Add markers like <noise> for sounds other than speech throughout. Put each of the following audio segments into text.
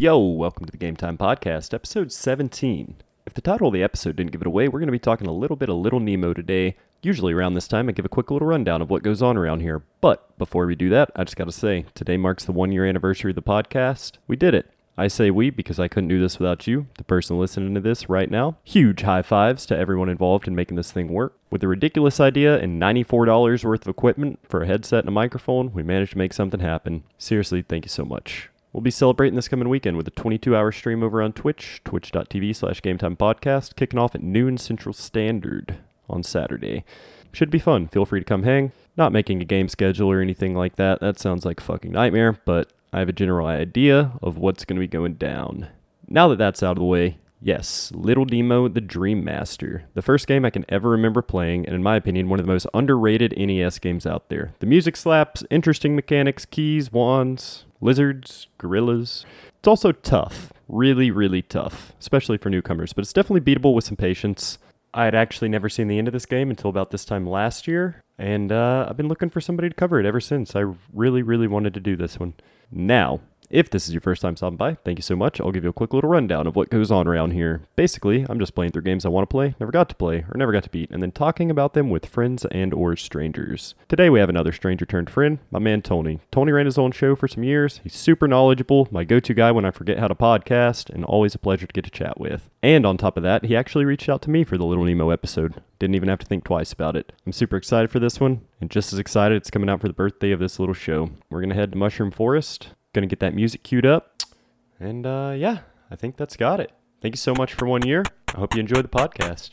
Yo, welcome to the Game Time Podcast, episode 17. If the title of the episode didn't give it away, we're going to be talking a little bit of Little Nemo today. Usually around this time, I give a quick little rundown of what goes on around here. But before we do that, I just got to say, today marks the one year anniversary of the podcast. We did it. I say we because I couldn't do this without you, the person listening to this right now. Huge high fives to everyone involved in making this thing work. With a ridiculous idea and $94 worth of equipment for a headset and a microphone, we managed to make something happen. Seriously, thank you so much. We'll be celebrating this coming weekend with a 22 hour stream over on Twitch, twitch.tv slash Gametime Podcast, kicking off at noon Central Standard on Saturday. Should be fun. Feel free to come hang. Not making a game schedule or anything like that. That sounds like a fucking nightmare, but I have a general idea of what's going to be going down. Now that that's out of the way, yes, Little Nemo the Dream Master. The first game I can ever remember playing, and in my opinion, one of the most underrated NES games out there. The music slaps, interesting mechanics, keys, wands, lizards, gorillas. It's also tough. Really, really tough, especially for newcomers, but it's definitely beatable with some patience. I had actually never seen the end of this game until about this time last year, and uh, I've been looking for somebody to cover it ever since. I really, really wanted to do this one. Now, if this is your first time stopping by, thank you so much. I'll give you a quick little rundown of what goes on around here. Basically, I'm just playing through games I want to play, never got to play, or never got to beat, and then talking about them with friends and or strangers. Today we have another stranger turned friend, my man Tony. Tony ran his own show for some years. He's super knowledgeable, my go-to guy when I forget how to podcast, and always a pleasure to get to chat with. And on top of that, he actually reached out to me for the Little Nemo episode. Didn't even have to think twice about it. I'm super excited for this one, and just as excited it's coming out for the birthday of this little show. We're gonna head to Mushroom Forest, gonna get that music queued up, and uh, yeah, I think that's got it. Thank you so much for one year. I hope you enjoy the podcast.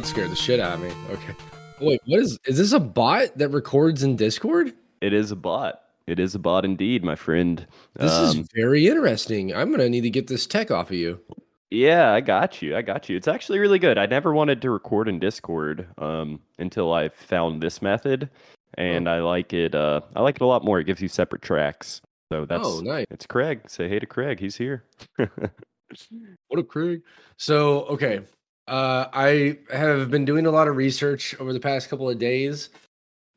That scared the shit out of me. Okay. Wait, what is is this a bot that records in Discord? It is a bot. It is a bot indeed, my friend. This Um, is very interesting. I'm gonna need to get this tech off of you. Yeah, I got you. I got you. It's actually really good. I never wanted to record in Discord um, until I found this method, and I like it. Uh, I like it a lot more. It gives you separate tracks. So that's oh, nice. it's Craig. Say hey to Craig. He's here. <laughs> What up, Craig? So, okay. Uh, I have been doing a lot of research over the past couple of days,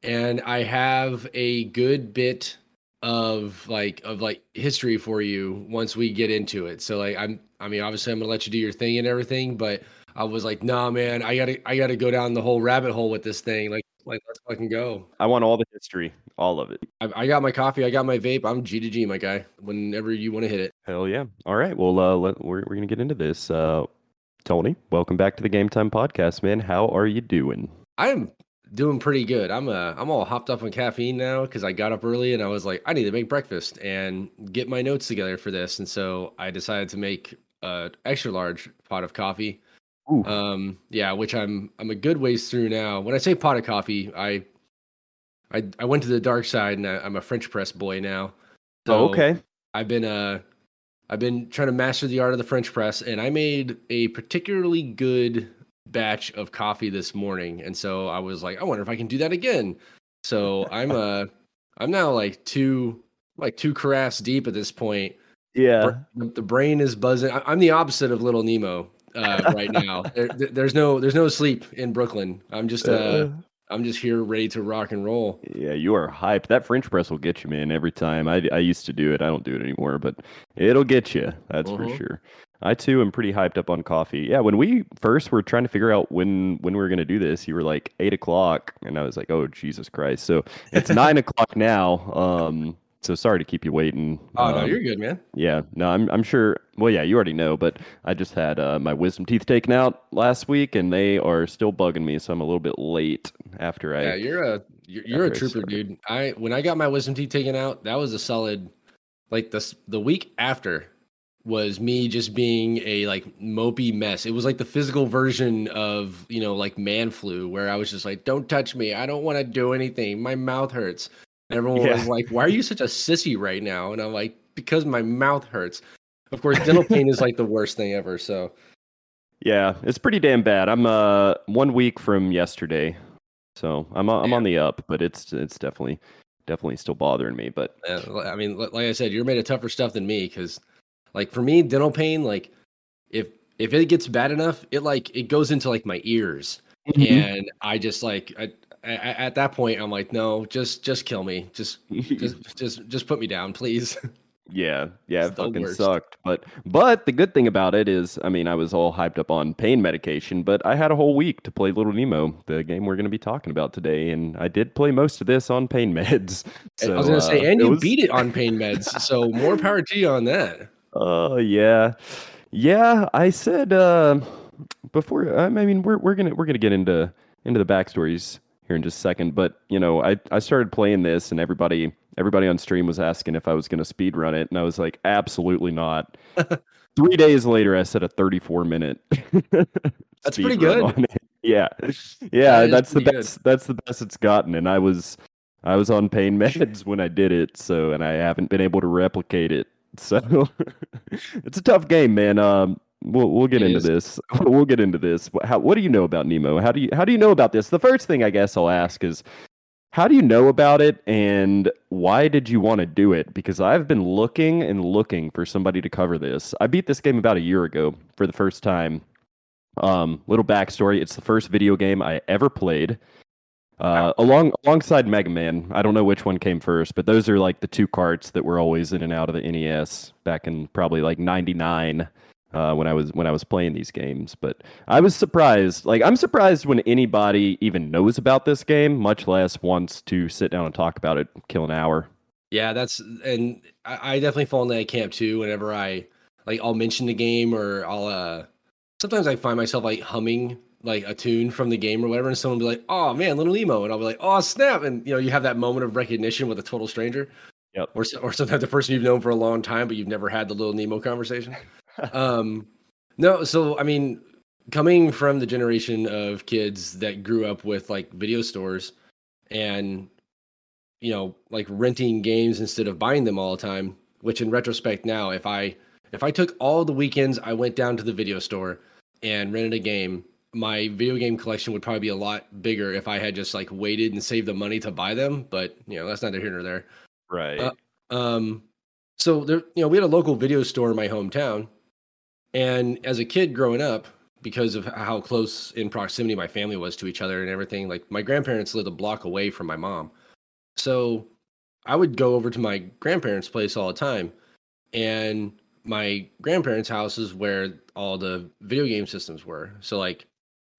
and I have a good bit of like of like history for you once we get into it. So like I'm I mean obviously I'm gonna let you do your thing and everything, but I was like, nah man, I gotta I gotta go down the whole rabbit hole with this thing. Like like let's fucking go. I want all the history, all of it. I, I got my coffee, I got my vape. I'm G to G, my guy. Whenever you want to hit it. Hell yeah! All right. Well, uh, let, we're we're gonna get into this. Uh, Tony, welcome back to the Game Time Podcast, man. How are you doing? I'm doing pretty good. I'm uh I'm all hopped up on caffeine now because I got up early and I was like, I need to make breakfast and get my notes together for this. And so I decided to make a extra large pot of coffee. Ooh. Um yeah, which I'm I'm a good ways through now. When I say pot of coffee, I I I went to the dark side and I, I'm a French press boy now. oh, okay. I've been uh I've been trying to master the art of the French press and I made a particularly good batch of coffee this morning and so I was like I wonder if I can do that again. So <laughs> I'm uh I'm now like two like two carafes deep at this point. Yeah. The brain is buzzing. I'm the opposite of little Nemo uh right now. <laughs> There, there- there's no there's no sleep in Brooklyn. I'm just uh I'm just here ready to rock and roll. Yeah, you are hyped. That French press will get you, man, every time. I, I used to do it. I don't do it anymore, but it'll get you. That's Mhm. for sure. I too am pretty hyped up on coffee. Yeah, when we first were trying to figure out when when we were gonna do this, you were like eight o'clock, and I was like, oh Jesus Christ! So it's <laughs> nine o'clock now. Um, so sorry to keep you waiting. Oh no, Um, you're good, man. yeah, no, I'm I'm sure. Well, yeah, you already know, but I just had uh, my wisdom teeth taken out last week, and they are still bugging me, so I'm a little bit late after I. Yeah, you're a you're, you're a trooper, dude. I when I got my wisdom teeth taken out, that was a solid. Like the the week after was me just being a like mopey mess. It was like the physical version of you know like man flu, where I was just like, "Don't touch me. I don't want to do anything. My mouth hurts." Everyone was like, "Why are you such a sissy right now?" And I'm like, "Because my mouth hurts." Of course, dental pain is like the worst thing ever. So Yeah, it's pretty damn bad. I'm uh one week from yesterday, so I'm on- I'm on the up, but it's it's definitely definitely still bothering me. But Uh, I mean, like I said, you're made of tougher stuff than me because, like, for me, dental pain, like, if if it gets bad enough, it like it goes into like my ears, Mm-hmm. and I just like I- at that point, I'm like, no, just just kill me, just just <laughs> just just put me down, please. <laughs> yeah, yeah, it fucking worst. sucked. But but the good thing about it is, I mean, I was all hyped up on pain medication, but I had a whole week to play Little Nemo, the game we're going to be talking about today, and I did play most of this on pain <laughs> meds. So, I was gonna say, uh, and you was- beat it on pain meds, so more power to you on that. Oh yeah, yeah. I said uh, before. I mean, we're we're gonna we're gonna get into into the backstories here in just a second. But you know, I I started playing this, and everybody everybody on stream was asking if I was gonna speed run it, and I was like, absolutely not. <laughs> Three days later, I set a 34 minute. <laughs> That's pretty good. <laughs> Yeah, yeah. is that's the pretty good. best. That's the best it's gotten, and I was. I was on pain meds when I did it, so and I haven't been able to replicate it. So it's a tough game, man. Um, we'll we'll get It into is. this. <laughs> We'll get into this. What, how, what do you know about Nemo? How do you how do you know about this? The first thing I guess I'll ask is, how do you know about it, and why did you want to do it? Because I've been looking and looking for somebody to cover this. I beat this game about a year ago for the first time. Um, little backstory: it's the first video game I ever played. Uh, along alongside Mega Man, I don't know which one came first, but those are like the two carts that were always in and out of the NES back in probably like '99 uh, when I was when I was playing these games. But I was surprised. Like I'm surprised when anybody even knows about this game, much less wants to sit down and talk about it, kill an hour. Yeah, that's and I, I definitely fall in that camp too. Whenever I like, I'll mention the game or I'll uh sometimes I find myself like humming like a tune from the game or whatever, and someone will be like, "Oh man, Little Nemo," and I'll be like, "Oh snap!" And you know, you have that moment of recognition with a total stranger. Yep. Or or sometimes the person you've known for a long time, but you've never had the Little Nemo conversation. Um, no, so I mean, coming from the generation of kids that grew up with like video stores and you know like renting games instead of buying them all the time which in retrospect now if i if i took all the weekends i went down to the video store and rented a game my video game collection would probably be a lot bigger if i had just like waited and saved the money to buy them but you know that's neither here nor there Right. Uh, um, so there, you know, we had a local video store in my hometown, and as a kid growing up, because of how close in proximity my family was to each other and everything, like my grandparents lived a block away from my mom, so I would go over to my grandparents' place all the time, and my grandparents' house is where all the video game systems were. So like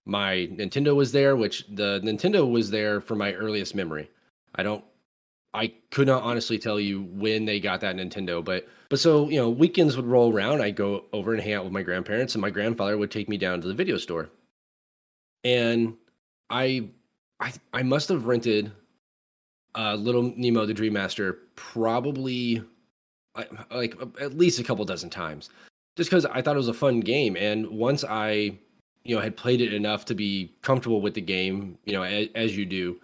my Nintendo was there, which the Nintendo was there for my earliest memory. I don't I could not honestly tell you when they got that Nintendo, but but so you know, weekends would roll around. I'd go over and hang out with my grandparents, and my grandfather would take me down to the video store. And I, I, I must have rented uh, Little Nemo the Dream Master probably like, like at least a couple dozen times, just because I thought it was a fun game. And once I, you know, had played it enough to be comfortable with the game, you know, as, as you do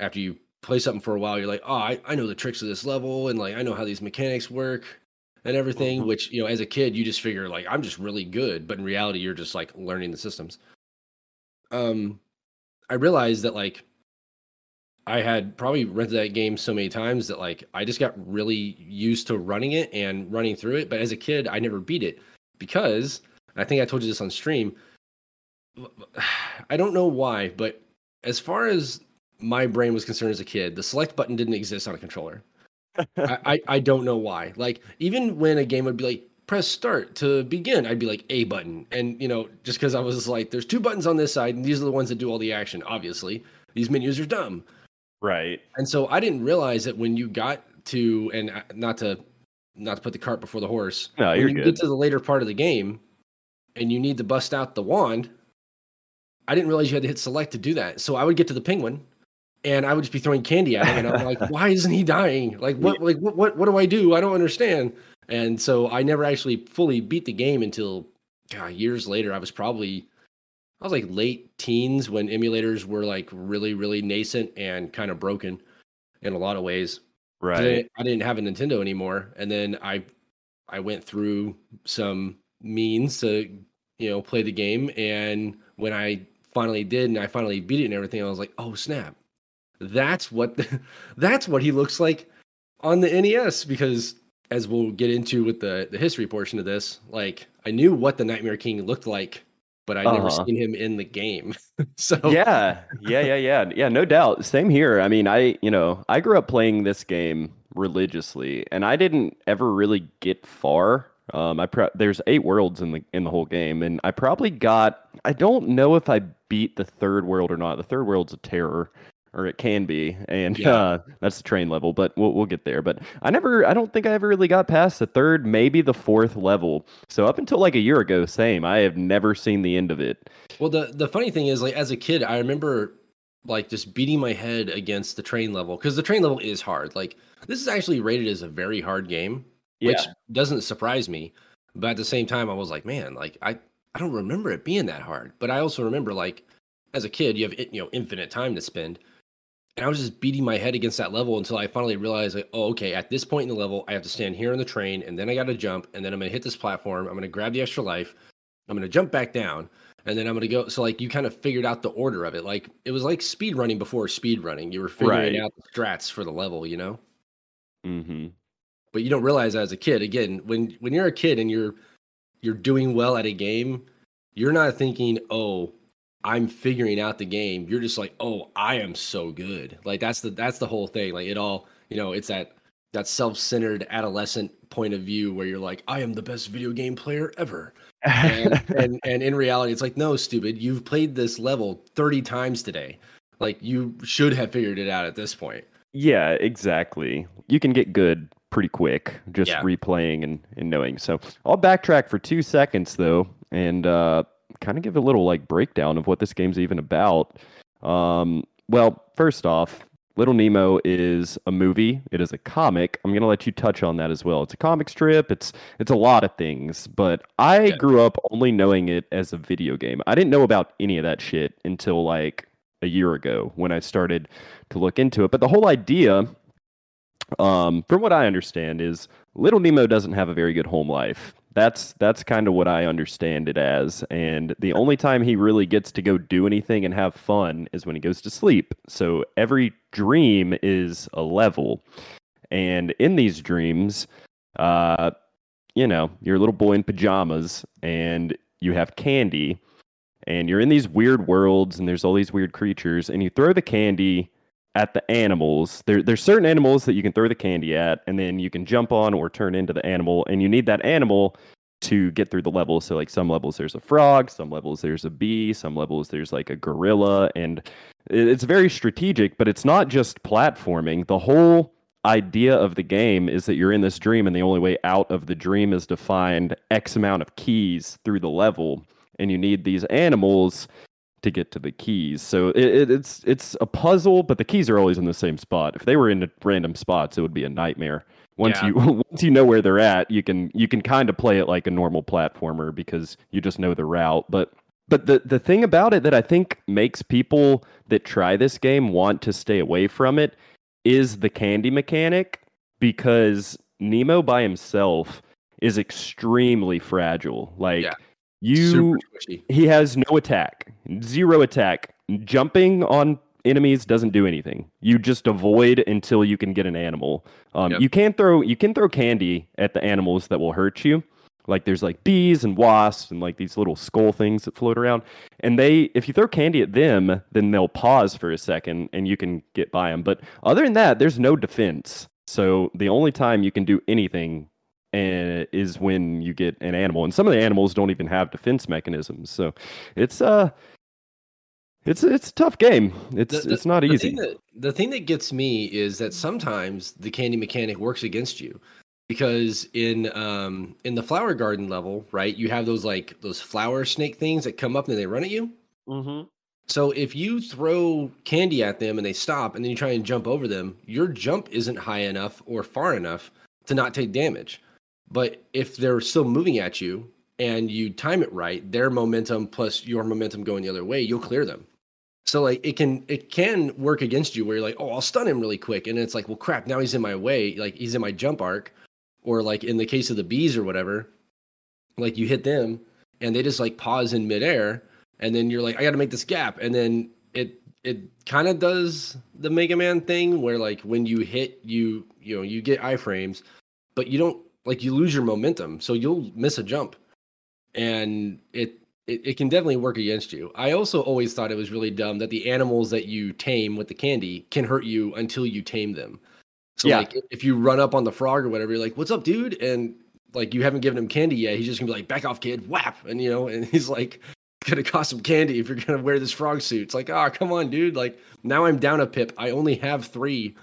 after you play something for a while, you're like, oh, I, I know the tricks of this level and like I know how these mechanics work and everything. Mhm. Which, you know, as a kid, you just figure like I'm just really good, but in reality, you're just like learning the systems. Um I realized that like I had probably rented that game so many times that like I just got really used to running it and running through it. But as a kid, I never beat it because I think I told you this on stream. <sighs> I don't know why, but as far as my brain was concerned as a kid, the select button didn't exist on a controller. I, <laughs> I, I don't know why. Like even when a game would be like press start to begin, I'd be like A button. And, you know, just because I was like, there's two buttons on this side, and these are the ones that do all the action, obviously. These menus are dumb. Right. And so I didn't realize that when you got to, and uh, not to not to put the cart before the horse. No, you're you good. get to the later part of the game and you need to bust out the wand, I didn't realize you had to hit select to do that. So I would get to the penguin and I would just be throwing candy at him and I'm like, why isn't he dying? Like what like what what, what do I do? I don't understand. And so I never actually fully beat the game until God, years later. I was probably I was like late teens when emulators were like really, really nascent and kind of broken in a lot of ways. 'Cause I Right. didn't, I didn't have a Nintendo anymore, and then I I went through some means to you know play the game, and when I finally did, and I finally beat it and everything, I was like, oh snap, that's what <laughs> that's what he looks like on the NES. Because as we'll get into with the the history portion of this, like I knew what the Nightmare King looked like, but I'd never Uh-huh. seen him in the game. <laughs> so yeah, yeah, yeah, yeah, yeah. No doubt. Same here. I mean, I, you know, I grew up playing this game religiously, and I didn't ever really get far. Um, I pro- there's eight worlds in the in the whole game, and I probably got. I don't know if I beat the third world or not. The third world's a terror, or it can be, and Yeah. uh, that's the train level. But we'll we'll get there. But I never. I don't think I ever really got past the third, maybe the fourth level. So up until like a year ago, same. I have never seen the end of it. Well, the the funny thing is, like as a kid, I remember like just beating my head against the train level because the train level is hard. Like this is actually rated as a very hard game, which doesn't surprise me. But at the same time, I was like, man, like I I don't remember it being that hard. But I also remember like as a kid, you have you know infinite time to spend. And I was just beating my head against that level until I finally realized, like, oh, okay, at this point in the level, I have to stand here on the train, and then I got to jump, and then I'm gonna hit this platform. I'm gonna grab the extra life. I'm gonna jump back down, and then I'm gonna go. So like, you kind of figured out the order of it. Like it was like speed running before speed running. You were figuring Right. out the strats for the level, you know. Mm-hmm. But you don't realize as a kid. Again, when when you're a kid and you're you're doing well at a game, you're not thinking, oh, I'm figuring out the game. You're just like, oh, I am so good. Like that's the that's the whole thing. Like it all, you know, it's that that self-centered adolescent point of view where you're like, I am the best video game player ever. And <laughs> and, and in reality, it's like, no, stupid. You've played this level 30 times today. Like you should have figured it out at this point. Yeah, exactly. You can get good pretty quick just Yeah. replaying and, and knowing. So I'll backtrack for two seconds though and uh, kind of give a little like breakdown of what this game's even about. Um, well, first off, Little Nemo is a movie. It is a comic. I'm gonna let you touch on that as well. It's a comic strip. It's it's a lot of things, but I Yeah. grew up only knowing it as a video game. I didn't know about any of that shit until like a year ago when I started to look into it. But the whole idea, um, from what I understand, is Little Nemo doesn't have a very good home life. That's that's kind of what I understand it as. And the only time he really gets to go do anything and have fun is when he goes to sleep. So every dream is a level. And in these dreams, uh, you know, you're a little boy in pajamas and you have candy and you're in these weird worlds and there's all these weird creatures and you throw the candy at the animals. There, there's certain animals that you can throw the candy at and then you can jump on or turn into the animal and you need that animal to get through the levels. So like some levels there's a frog some levels there's a bee some levels there's like a gorilla and it's very strategic but it's not just platforming. The whole idea of the game is that you're in this dream and the only way out of the dream is to find x amount of keys through the level and you need these animals to get to the keys. So it, it, it's it's a puzzle, but the keys are always in the same spot. If they were in random spots, it would be a nightmare. Once Yeah. you <laughs> once you know where they're at, you can you can kind of play it like a normal platformer because you just know the route. But but the the thing about it that I think makes people that try this game want to stay away from it is the candy mechanic because Nemo by himself is extremely fragile. Like Yeah. You Super he has no attack, zero attack. Jumping on enemies doesn't do anything. You just avoid until you can get an animal. Um, Yep. You can throw you can throw candy at the animals that will hurt you. Like there's like bees and wasps and like these little skull things that float around. And they, if you throw candy at them, then they'll pause for a second and you can get by them. But other than that, there's no defense. So the only time you can do anything and is when you get an animal. And some of the animals don't even have defense mechanisms. So it's uh it's it's a tough game. It's The, the, it's not the easy. thing that the thing that gets me is that sometimes the candy mechanic works against you because in um in the flower garden level, right, you have those like those flower snake things that come up and they run at you. Mm-hmm. So if you throw candy at them and they stop and then you try and jump over them, your jump isn't high enough or far enough to not take damage. But if they're still moving at you and you time it right, their momentum plus your momentum going the other way, you'll clear them. So like it can it can work against you where you're like, oh, I'll stun him really quick, and it's like, well, crap, now he's in my way, like he's in my jump arc, or like in the case of the bees or whatever, like you hit them and they just like pause in midair, and then you're like, I got to make this gap, and then it it kind of does the Mega Man thing where like when you hit you you know you get iframes, but you don't like you lose your momentum, so you'll miss a jump, and it it, it can definitely work against you. I also always thought it was really dumb that the animals that you tame with the candy can hurt you until you tame them. So Yeah. like if you run up on the frog or whatever, you're like, "What's up, dude?" and like you haven't given him candy yet, he's just gonna be like, "Back off, kid!" Whap, and you know, and <laughs> he's like, "It's gonna cost some candy if you're gonna wear this frog suit." It's like, "Ah, come on, dude!" Like now I'm down a pip. I only have three.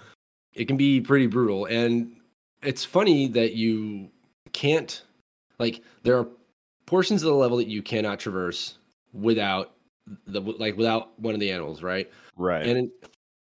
It can be pretty brutal, and it's funny that you can't like there are portions of the level that you cannot traverse without the like without one of the animals, right? Right. And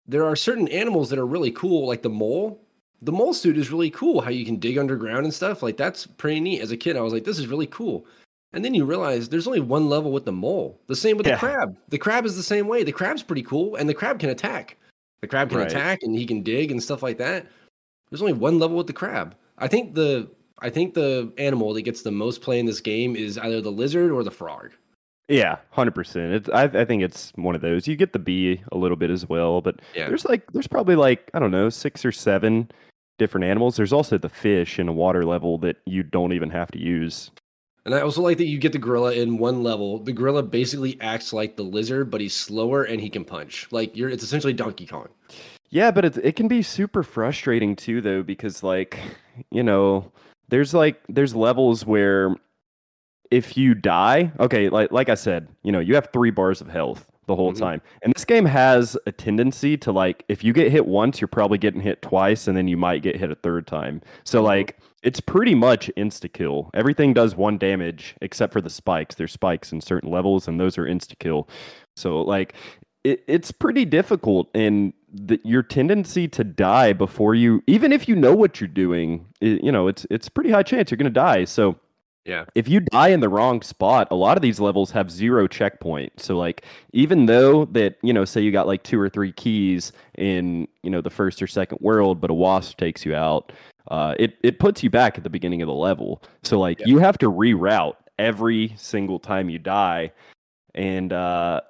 there are certain animals that are really cool, like the mole. The mole suit is really cool. How you can dig underground and stuff. Like that's pretty neat. As a kid, I was like, this is really cool. And then you realize there's only one level with the mole. The same with Yeah. the crab. The crab is the same way. The crab's pretty cool, and the crab can attack. The crab can Right. attack, and he can dig and stuff like that. There's only one level with the crab. I think the I think the animal that gets the most play in this game is either the lizard or the frog. Yeah, hundred percent. It's I I think it's one of those. You get the bee a little bit as well, but Yeah. there's like there's probably like I don't know six or seven different animals. There's also the fish in a water level that you don't even have to use. And I also like that you get the gorilla in one level. The gorilla basically acts like the lizard, but he's slower and he can punch. Like you're it's essentially Donkey Kong. Yeah, but it it can be super frustrating too though because like you know there's like there's levels where if you die, okay, like like I said, you know, you have 3 bars of health the whole Mhm. time. And this game has a tendency to like if you get hit once, you're probably getting hit twice and then you might get hit a third time. So Mhm. like it's pretty much insta kill. Everything does one damage except for the spikes. There's spikes in certain levels and those are insta kill. So like it, it's pretty difficult and the, your tendency to die before you even if you know what you're doing i you know it's it's pretty high chance you're going to die so Yeah. if you die in the wrong spot a lot of these levels have zero checkpoint so like even though that you know say you got like two or three keys in you know the first or second world but a wasp takes you out uh, it, it puts you back at the beginning of the level so like Yeah. you have to reroute every single time you die and uh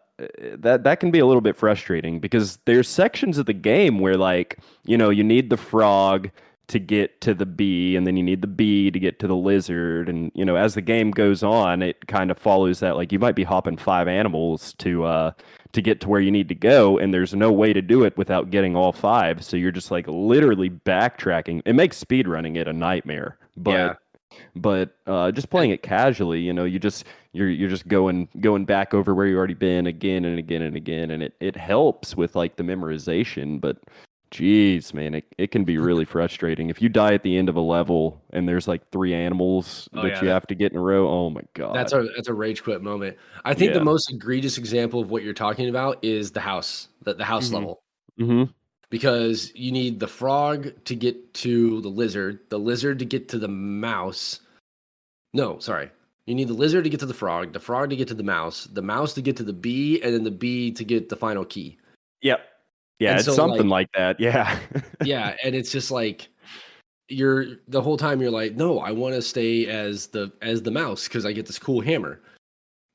that that can be a little bit frustrating because there's sections of the game where like you know you need the frog to get to the bee and then you need the bee to get to the lizard. And you know as the game goes on it kind of follows that like you might be hopping five animals to uh to get to where you need to go and there's no way to do it without getting all five. So you're just like literally backtracking. It makes speed running it a nightmare but Yeah. But uh, just playing it casually, you know, you just you're you're just going going back over where you already been again and again and again, and it it helps with like the memorization. But geez, man, it, it can be <laughs> really frustrating if you die at the end of a level and there's like three animals Oh, that yeah, you that- have to get in a row. Oh my god, That's a that's a rage quit moment. I think Yeah. the most egregious example of what you're talking about is the house, the, the house Mhm. level. hmm Because you need the frog to get to the lizard, the lizard to get to the mouse. No, sorry. You need the lizard to get to the frog, the frog to get to the mouse, the mouse to get to the bee, and then the bee to get the final key. Yep. Yeah, And it's so, something like, that. Yeah. <laughs> yeah and it's just like you're the whole time you're like no i want to stay as the as the mouse because i get this cool hammer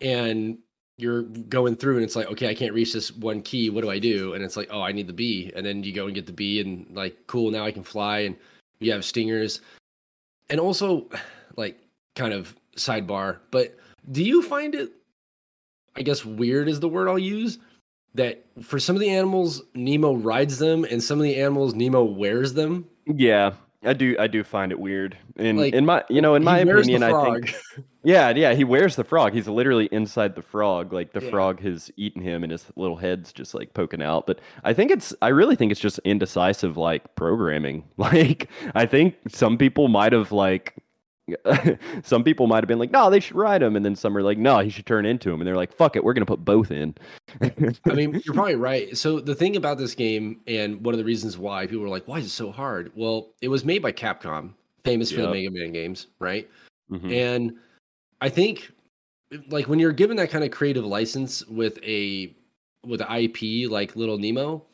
and you're going through and it's like okay i can't reach this one key what do i do? And it's like oh i need the bee. And then you go and get the bee and like cool now i can fly and you have stingers. And also like kind of sidebar but do you find it i guess weird is the word i'll use that for some of the animals nemo rides them and some of the animals nemo wears them? Yeah, I do I do find it weird. In Like, in my you know in my opinion, I think <laughs> yeah yeah he wears the frog. He's literally inside the frog. Like the Yeah. frog has eaten him, and his little head's just like poking out. But I think it's I really think it's just indecisive like programming. <laughs> Like I think some people might have like. <laughs> some people might have been like, no, they should ride him, and then some are like, no, he should turn into him, and they're like, fuck it, we're gonna put both in. I mean, you're probably right. So the thing about this game, and one of the reasons why people were like, "Why is it so hard?" Well, it was made by Capcom, famous for the Mega Man games, right? Mhm. And I think, like, when you're given that kind of creative license with a with IP like Little Nemo,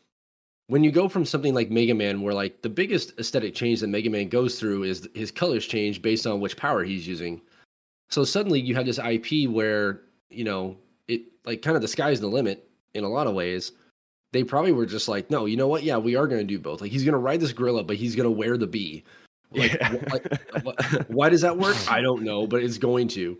when you go from something like Mega Man, where like the biggest aesthetic change that Mega Man goes through is his colors change based on which power he's using. So suddenly you have this IP where you know it like kind of the sky's the limit in a lot of ways. They probably were just like, no, you know what? Yeah, we are going to do both. Like he's going to ride this gorilla, but he's going to wear the bee. Like, Yeah. wh- like <laughs> why does that work? I don't know, but it's going to.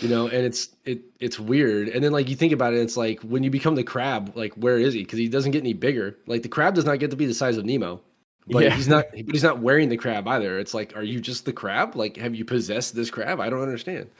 You know, and it's it it's weird. And then like you think about it, it's like when you become the crab, like where is he? Because he doesn't get any bigger. Like the crab does not get to be the size of Nemo, but Yeah. he's not. But he's not wearing the crab either. It's like, are you just the crab? Like, have you possessed this crab? I don't understand.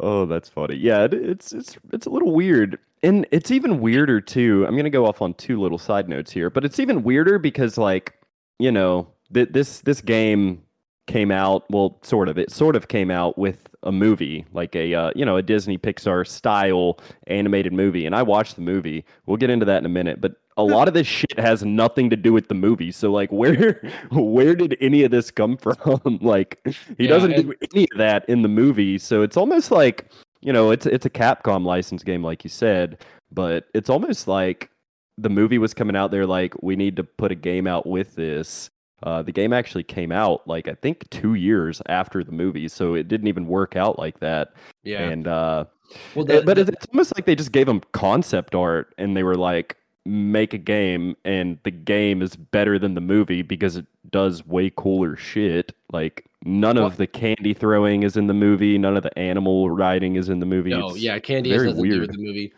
Oh, that's funny. Yeah, it, it's it's it's a little weird, and it's even weirder too. I'm gonna go off on two little side notes here, but it's even weirder because, like, you know, th- this this game came out. Well, sort of. It sort of came out with a movie, like a uh, you know a Disney Pixar style animated movie, and I watched the movie. We'll get into that in a minute, but a lot of this shit has nothing to do with the movie. So, like, where <laughs> where did any of this come <laughs> from? like, he Yeah, doesn't and- do any of that in the movie, so it's almost like you know, it's it's a Capcom license game, like you said, but it's almost like the movie was coming out. They're like, we need to put a game out with this. Uh, the game actually came out like I think two years after the movie, so it didn't even work out like that. Yeah. And uh, well, uh, the, but the- it's, almost like they just gave them concept art and they were like, make a game, and the game is better than the movie because it does way cooler shit. Like none Well- of the candy throwing is in the movie, none of the animal riding is in the movie. No, yeah, candy very nothing to do with the movie.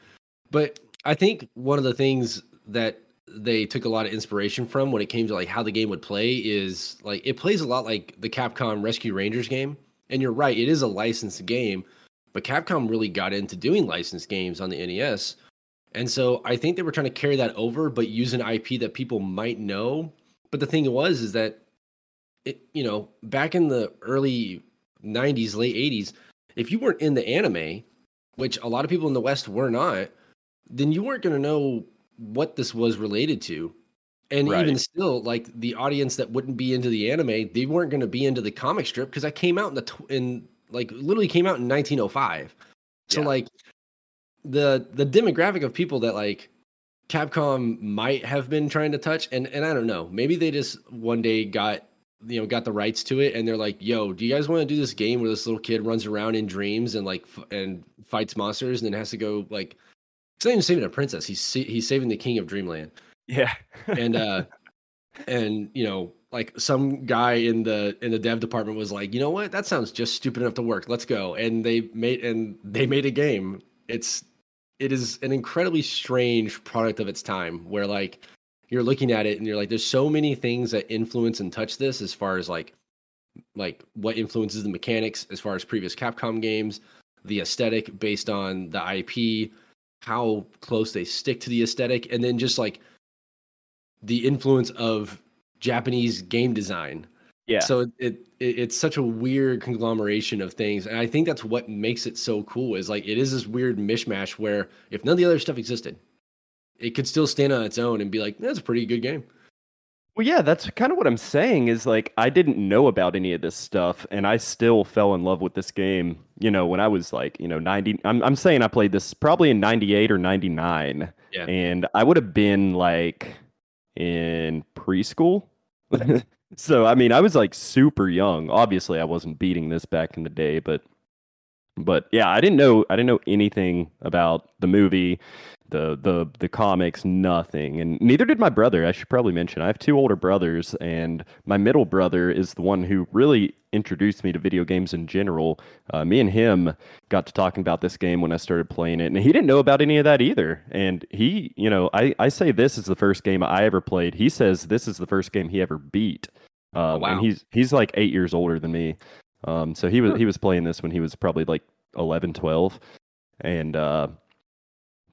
But I think one of the things that they took a lot of inspiration from when it came to like how the game would play is like it plays a lot like the Capcom Rescue Rangers game. And you're right, it is a licensed game, but Capcom really got into doing licensed games on the NES. And so I think they were trying to carry that over, but use an IP that people might know. But the thing was is that it, you know, back in the early 90s, late 80s, if you weren't in the anime, which a lot of people in the West were not, then you weren't going to know what this was related to. And even still, like the audience that wouldn't be into the anime, they weren't going to be into the comic strip because I came out in the tw- in like literally came out in 1905. So Yeah. like the the demographic of people that like Capcom might have been trying to touch, and and I don't know, maybe they just one day got you know got the rights to it, and they're like, "Yo, do you guys want to do this game where this little kid runs around in dreams and like f- and fights monsters, and then has to go like." He's not even saving a princess. He's he's saving the king of Dreamland, Yeah. and uh, <laughs> and you know, like some guy in the in the dev department was like, you know what, that sounds just stupid enough to work. Let's go. And they made and they made a game. It's it is an incredibly strange product of its time, where like you're looking at it and you're like, there's so many things that influence and touch this as far as like like what influences the mechanics as far as previous Capcom games, the aesthetic based on the IP, how close they stick to the aesthetic, and then just like the influence of Japanese game design. yeah. So it, it it- it's such a weird conglomeration of things, and I think that's what makes it so cool. Is like it is this weird mishmash where if none of the other stuff existed, it could still stand on its own and be like, that's a pretty good game. Well, yeah, that's kind of what I'm saying is like I didn't know about any of this stuff and I still fell in love with this game, you know, when I was like, you know, 90 I'm I'm saying I played this probably in 98 or 99 Yeah. and I would have been like in preschool. <laughs> so, I mean, I was like super young. Obviously, I wasn't beating this back in the day, but but yeah, I didn't know I didn't know anything about the movie. The the the comics nothing. And neither did my brother i should probably mention. I have two older brothers and my middle brother is the one who really introduced me to video games in general. Uh, me and him got to talking about this game when i started playing it and he didn't know about any of that either. And he you know i, I say this is the first game i ever played. He says this is the first game he ever beat. Uh, Oh, wow. and he's he's like eight years older than me. Um, so he was he was playing this when he was probably like 11 12 and uh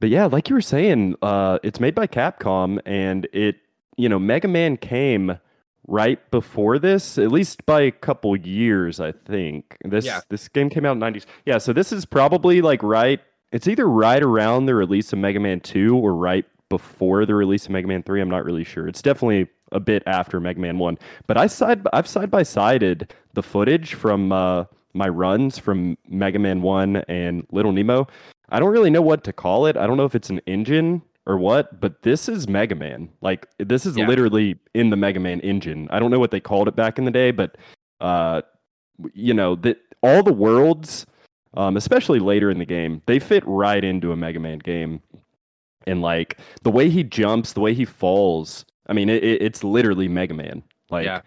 but yeah, like you were saying, uh, it's made by Capcom, and it, you know, Mega Man came right before this, at least by a couple years, I think. This Yeah. this game came out in '90s. Yeah, so this is probably like right. It's either right around the release of Mega Man Two or right before the release of Mega Man Three. I'm not really sure. It's definitely a bit after Mega Man One. But I side I've side by sided the footage from uh, my runs from Mega Man One and Little Nemo. I don't really know what to call it. I don't know if it's an engine or what, but this is Mega Man. Like this is Yeah. literally in the Mega Man engine. I don't know what they called it back in the day, but uh, you know that all the worlds, um, especially later in the game, they fit right into a Mega Man game. And like the way he jumps, the way he falls, I mean, it, it, it's literally Mega Man. Like Yeah.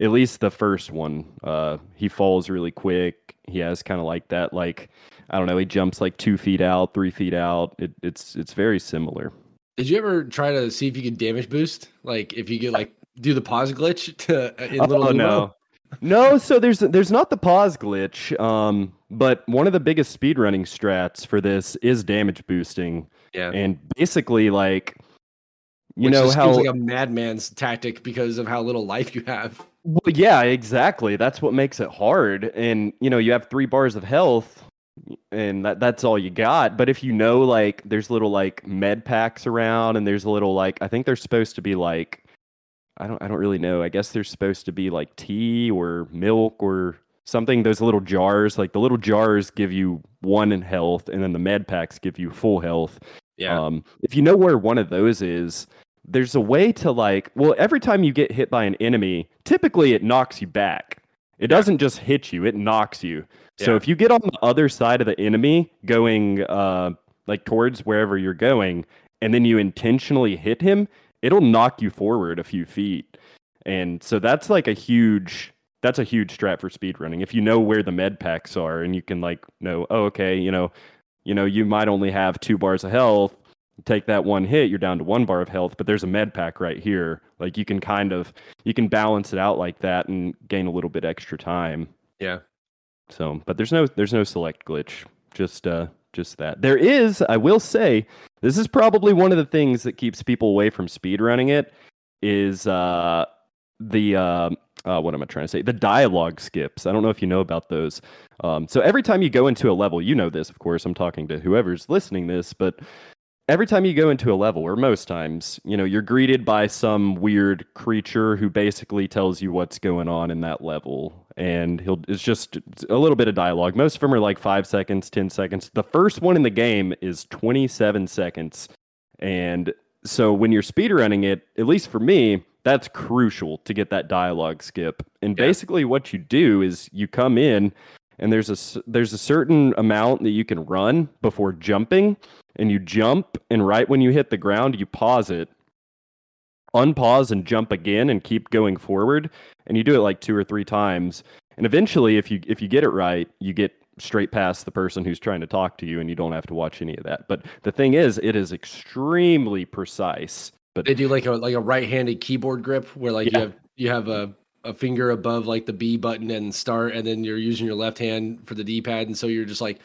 at least the first one, uh, he falls really quick. He has kind of like that, like I don't know, he jumps like two feet out, three feet out. It, it's it's very similar. Did you ever try to see if you could damage boost? Like if you could like do the pause glitch <laughs> to uh, in little oh no, no. So there's there's not the pause glitch, um, but one of the biggest speedrunning strats for this is damage boosting, Yeah. and basically like you Which know how seems like a madman's tactic because of how little life you have. Well, yeah, exactly. That's what makes it hard. And you know, you have three bars of health, and that that's all you got. But if you know, like, there's little like med packs around, and there's a little like I think they're supposed to be like I don't I don't really know. I guess they're supposed to be like tea or milk or something. Those little jars, like the little jars, give you one in health, and then the med packs give you full health. Yeah. Um, if you know where one of those is, there's a way to like, well, every time you get hit by an enemy, typically it knocks you back. It doesn't just hit you, it knocks you. So if you get on the other side of the enemy going uh like towards wherever you're going, and then you intentionally hit him, it'll knock you forward a few feet. And so that's like a huge that's a huge strat for speedrunning. If you know where the med packs are and you can like know, oh okay, you know, you know, you might only have two bars of health. Take that one hit, you're down to one bar of health, but there's a med pack right here. Like you can kind of you can balance it out like that and gain a little bit extra time. yeah. So, but there's no there's no select glitch. Just uh just that. There is, I will say, this is probably one of the things that keeps people away from speedrunning it is uh the uh, uh what am I trying to say? The dialogue skips. I don't know if you know about those. Um so every time you go into a level, you know this, of course, I'm talking to whoever's listening this, but every time you go into a level, or most times, you know, you're greeted by some weird creature who basically tells you what's going on in that level. And he'll it's just a little bit of dialogue. Most of them are like five seconds, ten seconds. The first one in the game is 27 seconds. And so when you're speedrunning it, at least for me, that's crucial to get that dialogue skip. And Yeah. basically what you do is you come in and there's a there's a certain amount that you can run before jumping and you jump and right when you hit the ground you pause it unpause and jump again and keep going forward and you do it like two or three times and eventually if you if you get it right you get straight past the person who's trying to talk to you and you don't have to watch any of that but the thing is it is extremely precise but They do like a like a right-handed keyboard grip where like Yeah. you have you have a a finger above like the B button and start, and then you're using your left hand for the D-pad, and so you're just like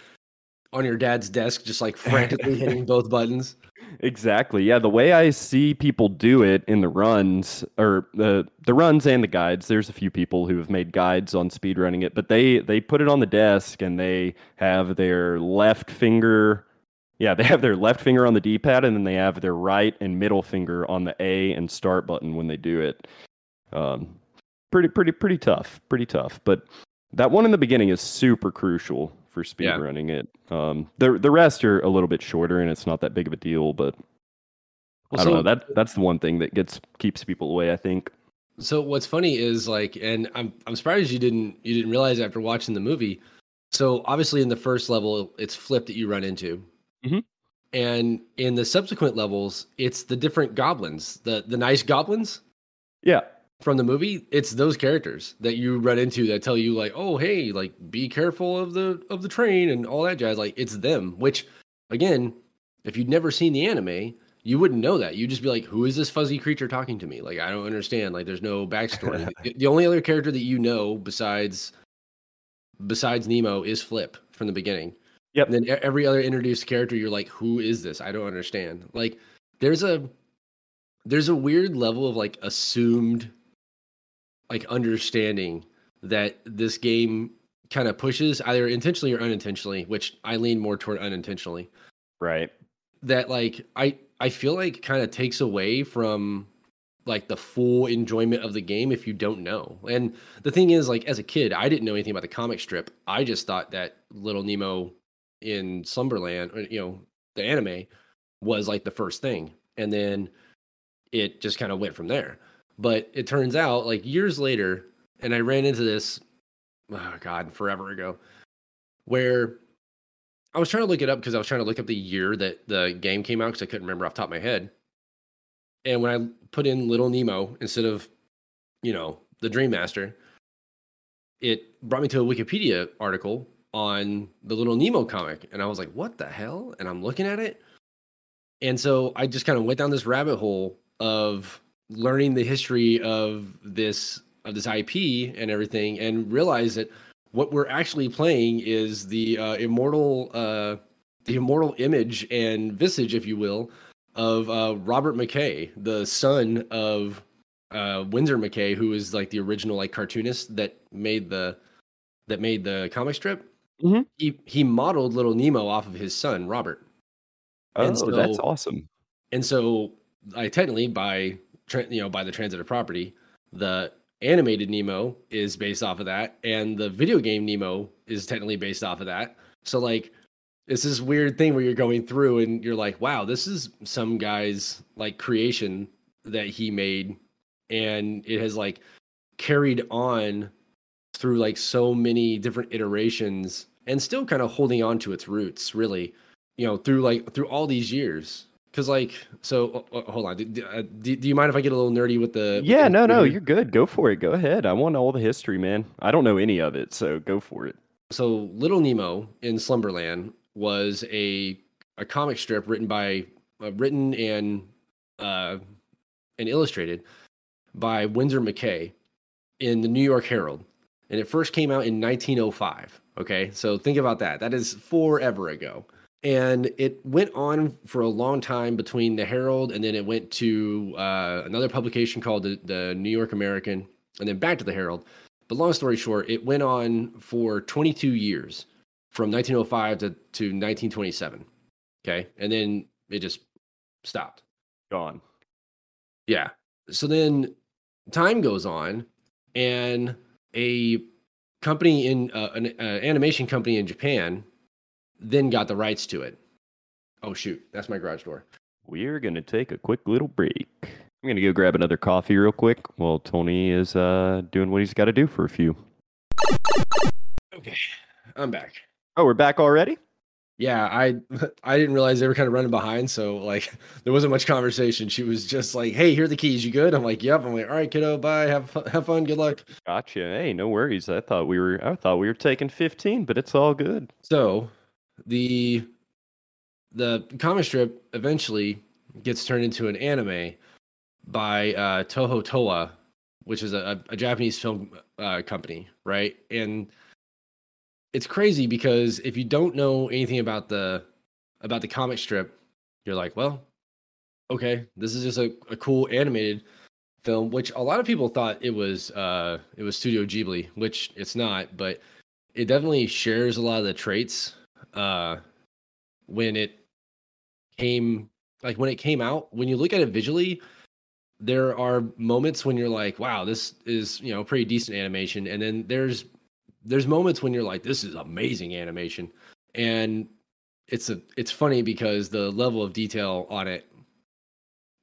on your dad's desk, just like frantically <laughs> hitting both buttons. Exactly. Yeah, the way I see people do it in the runs or the the runs and the guides, there's a few people who have made guides on speed running it, but they they put it on the desk and they have their left finger yeah, they have their left finger on the D-pad and then they have their right and middle finger on the A and start button when they do it. Um pretty pretty pretty tough, pretty tough, but that one in the beginning is super crucial for Yeah. speedrunning it. Um the the rest are a little bit shorter and it's not that big of a deal, but Well, I don't so- know. That that's the one thing that gets keeps people away. I think. So what's funny is like, and I'm I'm surprised you didn't you didn't realize after watching the movie. So obviously in the first level, it's Flip that you run into. Mhm. And in the subsequent levels, it's the different goblins, the the nice goblins Yeah. From the movie. It's those characters that you run into that tell you like, "Oh, hey, like be careful of the of the train and all that jazz." Like it's them, which again, if you'd never seen the anime, you wouldn't know that. You'd just be like, "Who is this fuzzy creature talking to me?" Like I don't understand. Like there's no backstory. <laughs> the, only other character that you know besides besides Nemo is Flip from the beginning. Yep. And then every other introduced character, you're like, "Who is this? I don't understand." Like there's a there's a weird level of like assumed like understanding that this game kind of pushes either intentionally or unintentionally, which I lean more toward unintentionally. Right. That like I I feel like kind of takes away from like the full enjoyment of the game if you don't know. And the thing is like as a kid, I didn't know anything about the comic strip. I just thought that Little Nemo in Slumberland, or, you know, the anime was like the first thing. And then it just kind of went from there. But it turns out like years later, and I ran into this, oh God, forever ago, where I was trying to look it up because I was trying to look up the year that the game came out because I couldn't remember off top of my head. And when I put in Little Nemo instead of, you know, the Dream Master, it brought me to a Wikipedia article on the Little Nemo comic. And I was like, what the hell? And I'm looking at it. And so I just kind of went down this rabbit hole of learning the history of this of this IP and everything and realize that what we're actually playing is the uh, immortal uh, the immortal image and visage, if you will, of uh, Robert McCay, the son of uh, Winsor McCay, who is like the original like cartoonist that made the that made the comic strip. Mhm. He he modeled Little Nemo off of his son Robert, Oh, And that's awesome. and so I technically by you know by the transitive property, the animated Nemo is based off of that, and the video game Nemo is technically based off of that. So like it's this weird thing where you're going through and you're like, wow, this is some guy's like creation that he made, and it has like carried on through like so many different iterations and still kind of holding on to its roots really you know through like through all these years because like so hold on do, do, uh, do, do you mind if i get a little nerdy with the with Yeah, the no, no, you're good. Go for it. Go ahead. I want all the history, man. I don't know any of it, so go for it. so little nemo in slumberland was a a comic strip written by uh, written and uh and illustrated by winsor mccay in the new york herald and it first came out in 1905 okay so think about that that is forever ago and it went on for a long time between the herald and then it went to uh, another publication called the, the new york american and then back to the herald but long story short it went on for 22 years from 1905 to, to 1927 okay and then it just stopped Gone. yeah. So then time goes on, and a company in uh, an uh, animation company in Japan then got the rights to it. Oh shoot, that's my garage door. We're gonna take a quick little break. I'm gonna go grab another coffee real quick while Tony is uh, doing what he's got to do for a few. Okay, I'm back. Oh, we're back already. Yeah, I <laughs> I didn't realize they were kind of running behind, so like <laughs> there wasn't much conversation. She was just like, "Hey, here are the keys. You good?" I'm like, "Yep." I'm like, "All right, kiddo. Bye. Have have fun. Good luck." Gotcha. Hey, no worries. I thought we were I thought we were taking 15, but it's all good. So the the comic strip eventually gets turned into an anime by uh, Toho Toa, which is a, a Japanese film uh, company, right? And it's crazy because if you don't know anything about the about the comic strip, you're like, well, okay, this is just a, a cool animated film, which a lot of people thought it was uh it was Studio Ghibli, which it's not, but it definitely shares a lot of the traits uh when it came like when it came out when you look at it visually there are moments when you're like wow this is you know pretty decent animation. And then there's there's moments when you're like this is amazing animation. And it's a it's funny because the level of detail on it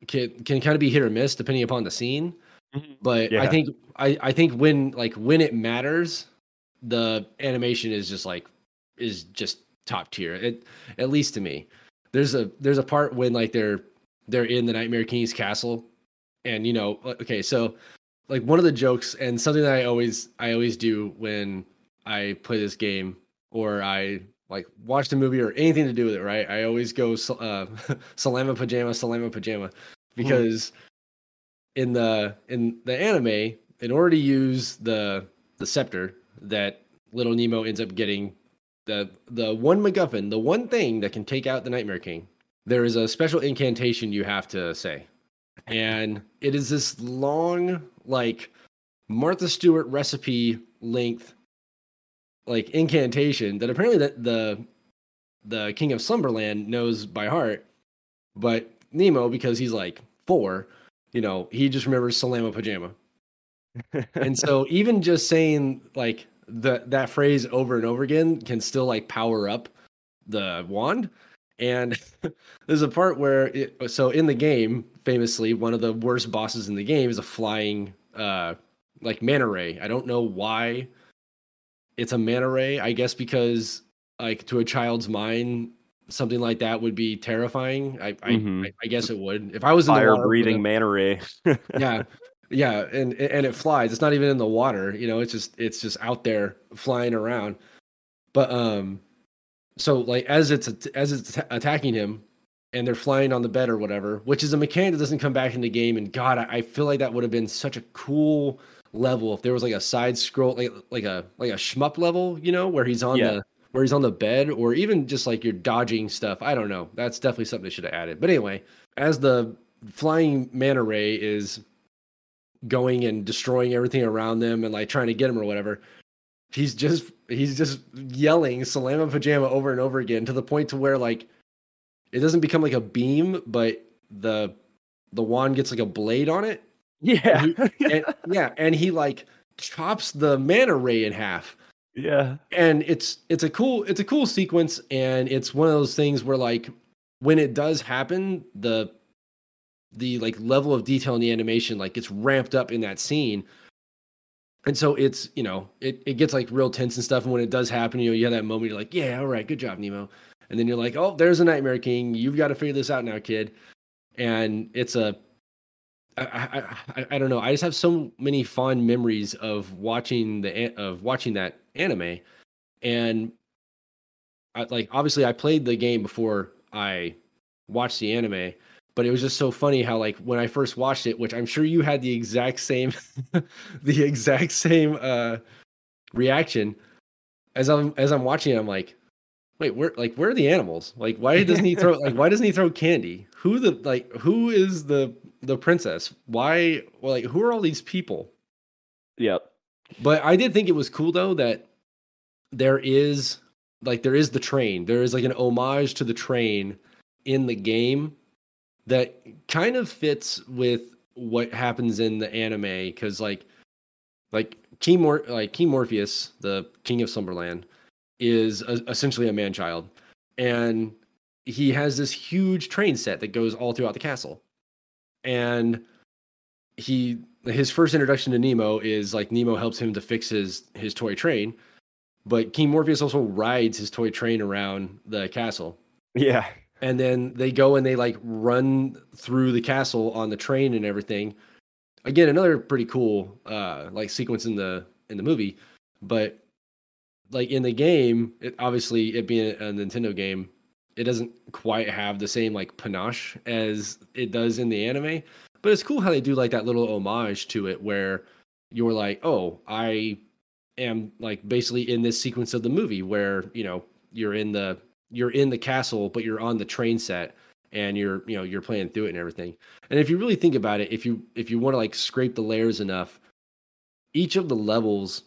can can kind of be hit or miss depending upon the scene. But I think I I think when like when it matters, the animation is just like is just top tier. It at least to me. there's a there's a part when like they're they're in the Nightmare King's castle, and you know, okay, so like one of the jokes and something that I always I always do when I play this game or I like watch the movie or anything to do with it, right? I always go uh, <laughs> salama pajama, salama pajama, because mm. in the in the anime, in order to use the the scepter that little Nemo ends up getting, the the one MacGuffin, the one thing that can take out the Nightmare King, there is a special incantation you have to say, and it is this long like Martha Stewart recipe length like incantation that apparently that the the king of slumberland knows by heart. But nemo because he's like four you know he just remembers salama pajama. <laughs> And so even just saying like the that phrase over and over again can still like power up the wand and <laughs> there's a part where it, so in the game famously one of the worst bosses in the game is a flying uh like manta ray i don't know why it's a manta ray, I guess because like to a child's mind, something like that would be terrifying. I mm-hmm. I, I, guess it would. If I was in fire the water, breathing manta ray. <laughs> yeah. Yeah, and and it flies. It's not even in the water, you know, it's just it's just out there flying around. But um so like as it's as it's attacking him and they're flying on the bed or whatever, which is a mechanic that doesn't come back in the game and god, I, I feel like that would have been such a cool level if there was like a side scroll like like a like a shmup level you know where he's on yeah. the where he's on the bed or even just like you're dodging stuff i don't know that's definitely something they should have added but anyway as the flying manta ray is going and destroying everything around them and like trying to get him or whatever he's just he's just yelling salama pajama over and over again to the point to where like it doesn't become like a beam but the the wand gets like a blade on it yeah. And he, <laughs> and, yeah, and he like chops the manta ray in half. Yeah. And it's it's a cool it's a cool sequence and it's one of those things where like when it does happen, the the like level of detail in the animation like gets ramped up in that scene. And so it's, you know, it, it gets like real tense and stuff. And when it does happen, you know, you have that moment, you're like, yeah, all right, good job, Nemo. And then you're like, oh, there's a Nightmare King. You've got to figure this out now, kid. And it's a I, I, I don't know. I just have so many fond memories of watching the of watching that anime, and I, like obviously I played the game before I watched the anime, but it was just so funny how like when I first watched it, which I'm sure you had the exact same <laughs> the exact same uh reaction as I'm as I'm watching it, I'm like, wait, where like where are the animals? Like why doesn't he throw like why doesn't he throw candy? Who the like who is the the princess. Why? Well, like, who are all these people? Yep. But I did think it was cool though that there is like there is the train. There is like an homage to the train in the game that kind of fits with what happens in the anime because like like King Mor- like King Morpheus, the king of Slumberland, is a- essentially a man child, and he has this huge train set that goes all throughout the castle and he his first introduction to Nemo is like Nemo helps him to fix his his toy train, but King Morpheus also rides his toy train around the castle. Yeah. And then they go and they like run through the castle on the train and everything. Again, another pretty cool uh like sequence in the in the movie, but like in the game, it, obviously it being a Nintendo game, it doesn't quite have the same like panache as it does in the anime. But it's cool how they do like that little homage to it where you're like, oh, I am like basically in this sequence of the movie where, you know, you're in the you're in the castle, but you're on the train set and you're, you know, you're playing through it and everything. And if you really think about it, if you if you want to like scrape the layers enough, each of the levels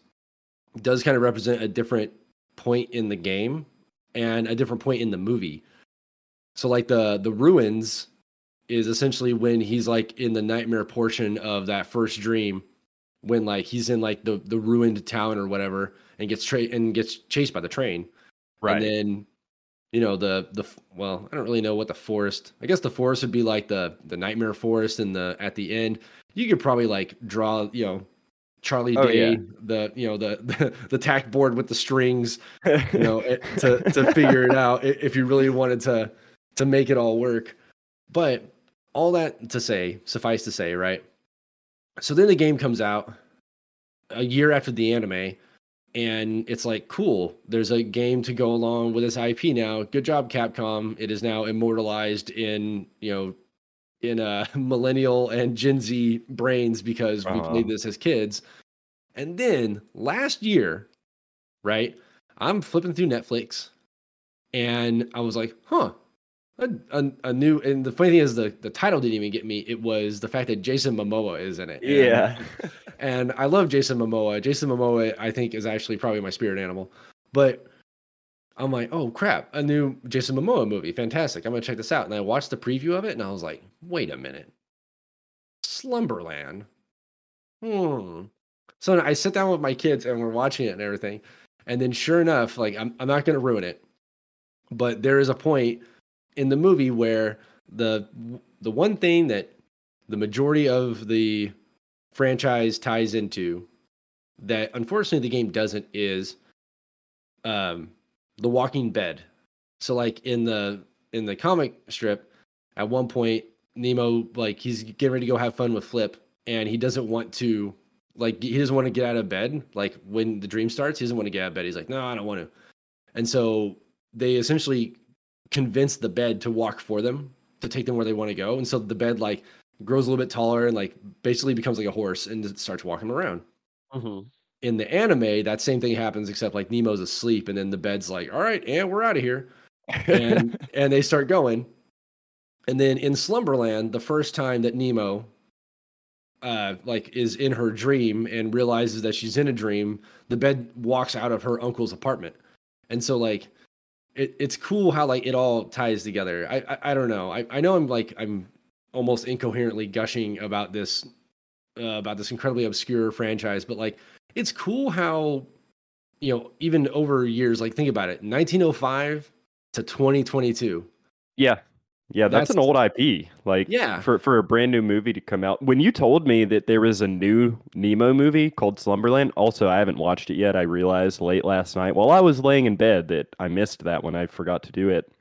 does kind of represent a different point in the game and a different point in the movie. So like the the ruins is essentially when he's like in the nightmare portion of that first dream when like he's in like the the ruined town or whatever and gets tra- and gets chased by the train. Right. And then you know the the well, I don't really know what the forest. I guess the forest would be like the the nightmare forest and the at the end you could probably like draw, you know, Charlie oh, Day, yeah. the you know the, the <laughs> the tack board with the strings, you know, <laughs> to to figure it out if you really wanted to to make it all work. But all that to say, suffice to say, right? So then the game comes out a year after the anime, and it's like, cool, there's a game to go along with this IP now. Good job, Capcom. It is now immortalized in, you know, in uh <laughs> millennial and Gen Z brains because we Uh-huh. played this as kids. And then last year, right? I'm flipping through Netflix and I was like, huh, a, a, a new. And the funny thing is, the, the title didn't even get me. It was the fact that Jason Momoa is in it. And- Yeah. <laughs> and I love Jason Momoa. Jason Momoa, I think, is actually probably my spirit animal. But I'm like, oh crap, a new Jason Momoa movie, fantastic! I'm gonna check this out. And I watched the preview of it, and I was like, wait a minute, Slumberland. Hmm. So I sit down with my kids, and we're watching it and everything. And then, sure enough, like I'm, I'm not gonna ruin it, but there is a point in the movie where the the one thing that the majority of the franchise ties into that unfortunately the game doesn't is um the walking bed so like in the in the comic strip at one point nemo like he's getting ready to go have fun with flip and he doesn't want to like he doesn't want to get out of bed. Like when the dream starts he doesn't want to get out of bed. He's like no i don't want to and so they essentially convince the bed to walk for them to take them where they want to go and so the bed like grows a little bit taller and like basically becomes like a horse and starts walking around. Mhm. In the anime, that same thing happens except like Nemo's asleep and then the bed's like, "All right, and we're out of here." And <laughs> and they start going. And then in Slumberland, the first time that Nemo uh like is in her dream and realizes that she's in a dream, the bed walks out of her uncle's apartment. And so like it, it's cool how like it all ties together. I I, I don't know. I, I know I'm like I'm almost incoherently gushing about this uh, about this incredibly obscure franchise, but like it's cool how you know even over years. Like think about it, 1905 to 2022. Yeah. Yeah, that's, an old IP. Like Yeah. for for a brand new movie to come out. When you told me that there was a new Nemo movie called Slumberland, also I haven't watched it yet. I realized late last night while I was laying in bed that I missed that when I forgot to do it.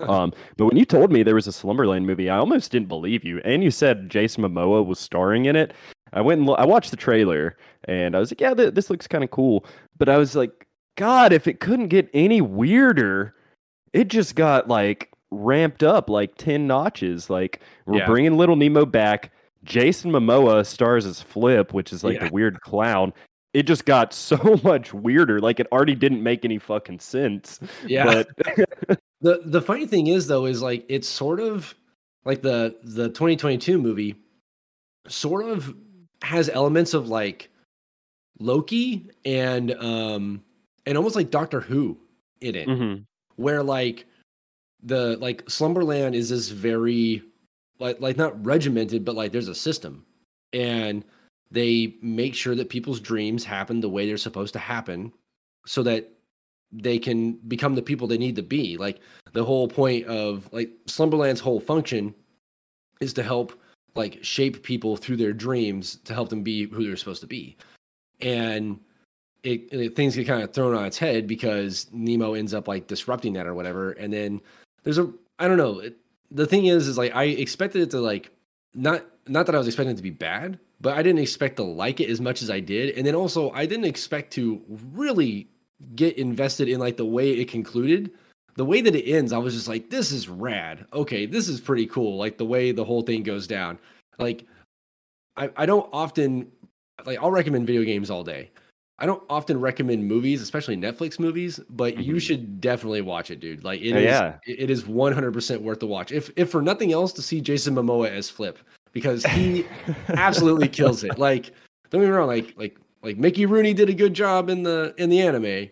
Um, but when you told me there was a Slumberland movie, I almost didn't believe you. And you said Jason Momoa was starring in it. I went and lo- I watched the trailer, and I was like, "Yeah, th- this looks kind of cool." But I was like, "God, if it couldn't get any weirder, it just got like ramped up like ten notches. Like we're Yeah. bringing Little Nemo back. Jason Momoa stars as Flip, which is like Yeah. the weird clown." It just got <laughs> so much weirder. Like it already didn't make any fucking sense. Yeah. But <laughs> The the funny thing is though is like it's sort of like the the 2022 movie sort of has elements of like Loki and um and almost like Doctor Who in it. Mhm. where like the like slumberland is this very like like not regimented but like there's a system. And they make sure that people's dreams happen the way they're supposed to happen so that they can become the people they need to be. Like the whole point of like slumberland's whole function is to help like shape people through their dreams to help them be who they're supposed to be. And it, it things get kind of thrown on its head because Nemo ends up like disrupting that or whatever. And then there's a I don't know. It, the thing is, is like I expected it to like not not that I was expecting it to be bad, but I didn't expect to like it as much as I did. And then also I didn't expect to really get invested in like the way it concluded. The way that it ends, I was just like, this is rad. Okay, this is pretty cool. Like the way the whole thing goes down. Like I, I don't often like I'll recommend video games all day. I don't often recommend movies, especially Netflix movies, but you Mhm. should definitely watch it, dude. Like it Oh, is, yeah. it it is 100% worth the watch. If if for nothing else, to see Jason Momoa as Flip because he <laughs> absolutely kills it. Like don't get me wrong, like like like Mickey Rooney did a good job in the in the anime,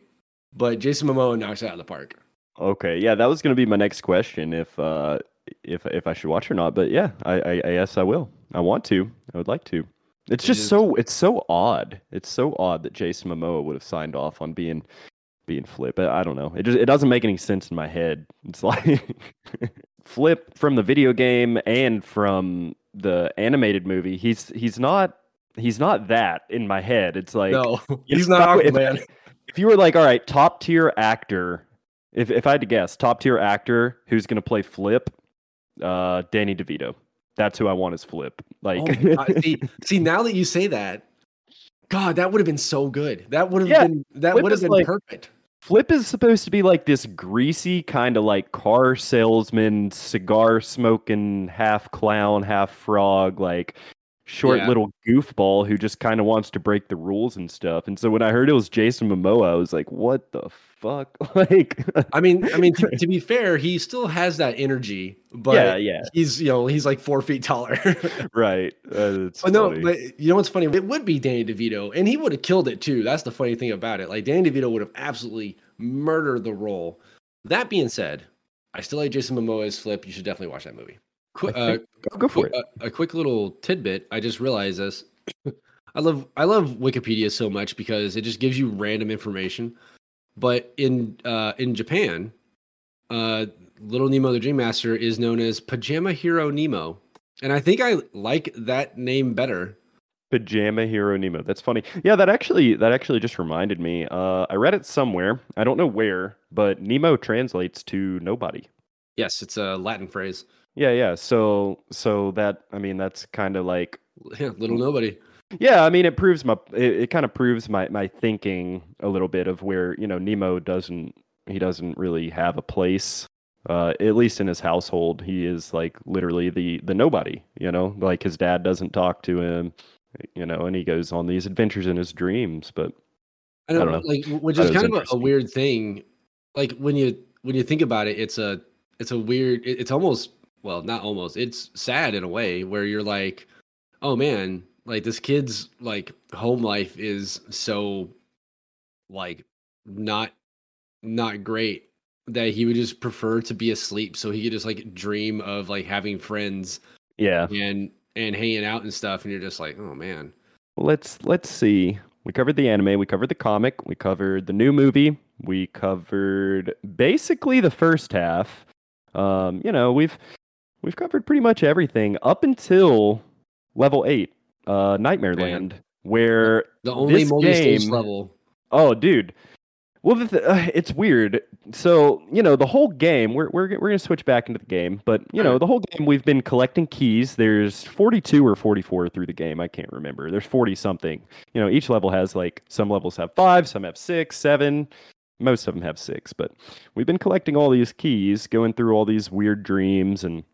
but Jason Momoa knocks it out of the park. Okay, yeah, that was gonna be my next question if uh if if I should watch or not. But yeah, I I, I guess I will. I want to. I would like to. It's It just is- so it's so odd. It's so odd that Jason Momoa would have signed off on being being Flip. I, I don't know. It just it doesn't make any sense in my head. <laughs> It's like Flip from the video game and from the animated movie. He's he's not he's not that in my head. It's like no, <laughs> he's not if- Aquaman. <laughs> if you were like, all right, top tier actor if if I had to guess, top tier actor who's going to play Flip, uh, Danny DeVito. That's who I want is Flip. Like, Oh, <laughs> see, see, now that you say that, God, that would have been so good. That would have Yeah, been that Flip would have been like- perfect. Flip is supposed to be like this greasy kind of like car salesman, cigar smoking, half clown, half frog, like short Yeah. little goofball who just kind of wants to break the rules and stuff. And so when I heard it was Jason Momoa, I was like, "What the fuck?" <laughs> like, I mean, I mean, to, <laughs> to be fair, he still has that energy, but yeah, yeah, he's you know he's like four feet taller. <laughs> right. Uh, no, funny. but you know what's funny? It would be Danny DeVito, and he would have killed it too. That's the funny thing about it. Like Danny DeVito would have absolutely murdered the role. That being said, I still like Jason Momoa as Flip. You should definitely watch that movie. I uh, go, for it. A, a quick little tidbit. I just realized this. <coughs> I love I love Wikipedia so much because it just gives you random information. But in uh, in Japan, uh, Little Nemo the Dream Master is known as Pajama Hero Nemo, and I think I like that name better. Pajama Hero Nemo. That's funny. Yeah, that actually that actually just reminded me. Uh, I read it somewhere. I don't know where, but Nemo translates to nobody. Yes, it's a Latin phrase. Yeah, yeah. So so that I mean that's kind of like <laughs> Yeah, little nobody. Yeah, I mean it proves my it, it kind of proves my my thinking a little bit of where, you know, Nemo doesn't he doesn't really have a place uh at least in his household. He is like literally the the nobody, you know? Like his dad doesn't talk to him, you know, and he goes on these adventures in his dreams, but I don't, don't know. like which is kind of a, a weird thing. Like when you when you think about it, it's a it's a weird. it- It's almost well, not almost. It's sad in a way where you're like, oh man, like this kid's like home life is so like not not great that he would just prefer to be asleep so he could just like dream of like having friends yeah. and and hanging out and stuff and you're just like oh man Well, let's let's see. We covered the anime, we covered the comic, we covered the new movie, we covered basically the first half. Um, you know, we've we've covered pretty much everything up until level 8, uh Nightmare Man. Land, where the only This multi-stage game- level Oh, dude. Well, the th- uh, it's weird. So you know, the whole game. We're we're we're gonna switch back into the game, but you know, the whole game we've been collecting keys. There's 42 or 44 through the game. I can't remember. There's 40 something. You know, each level has like some levels have five, some have six, seven. Most of them have six, but we've been collecting all these keys, going through all these weird dreams and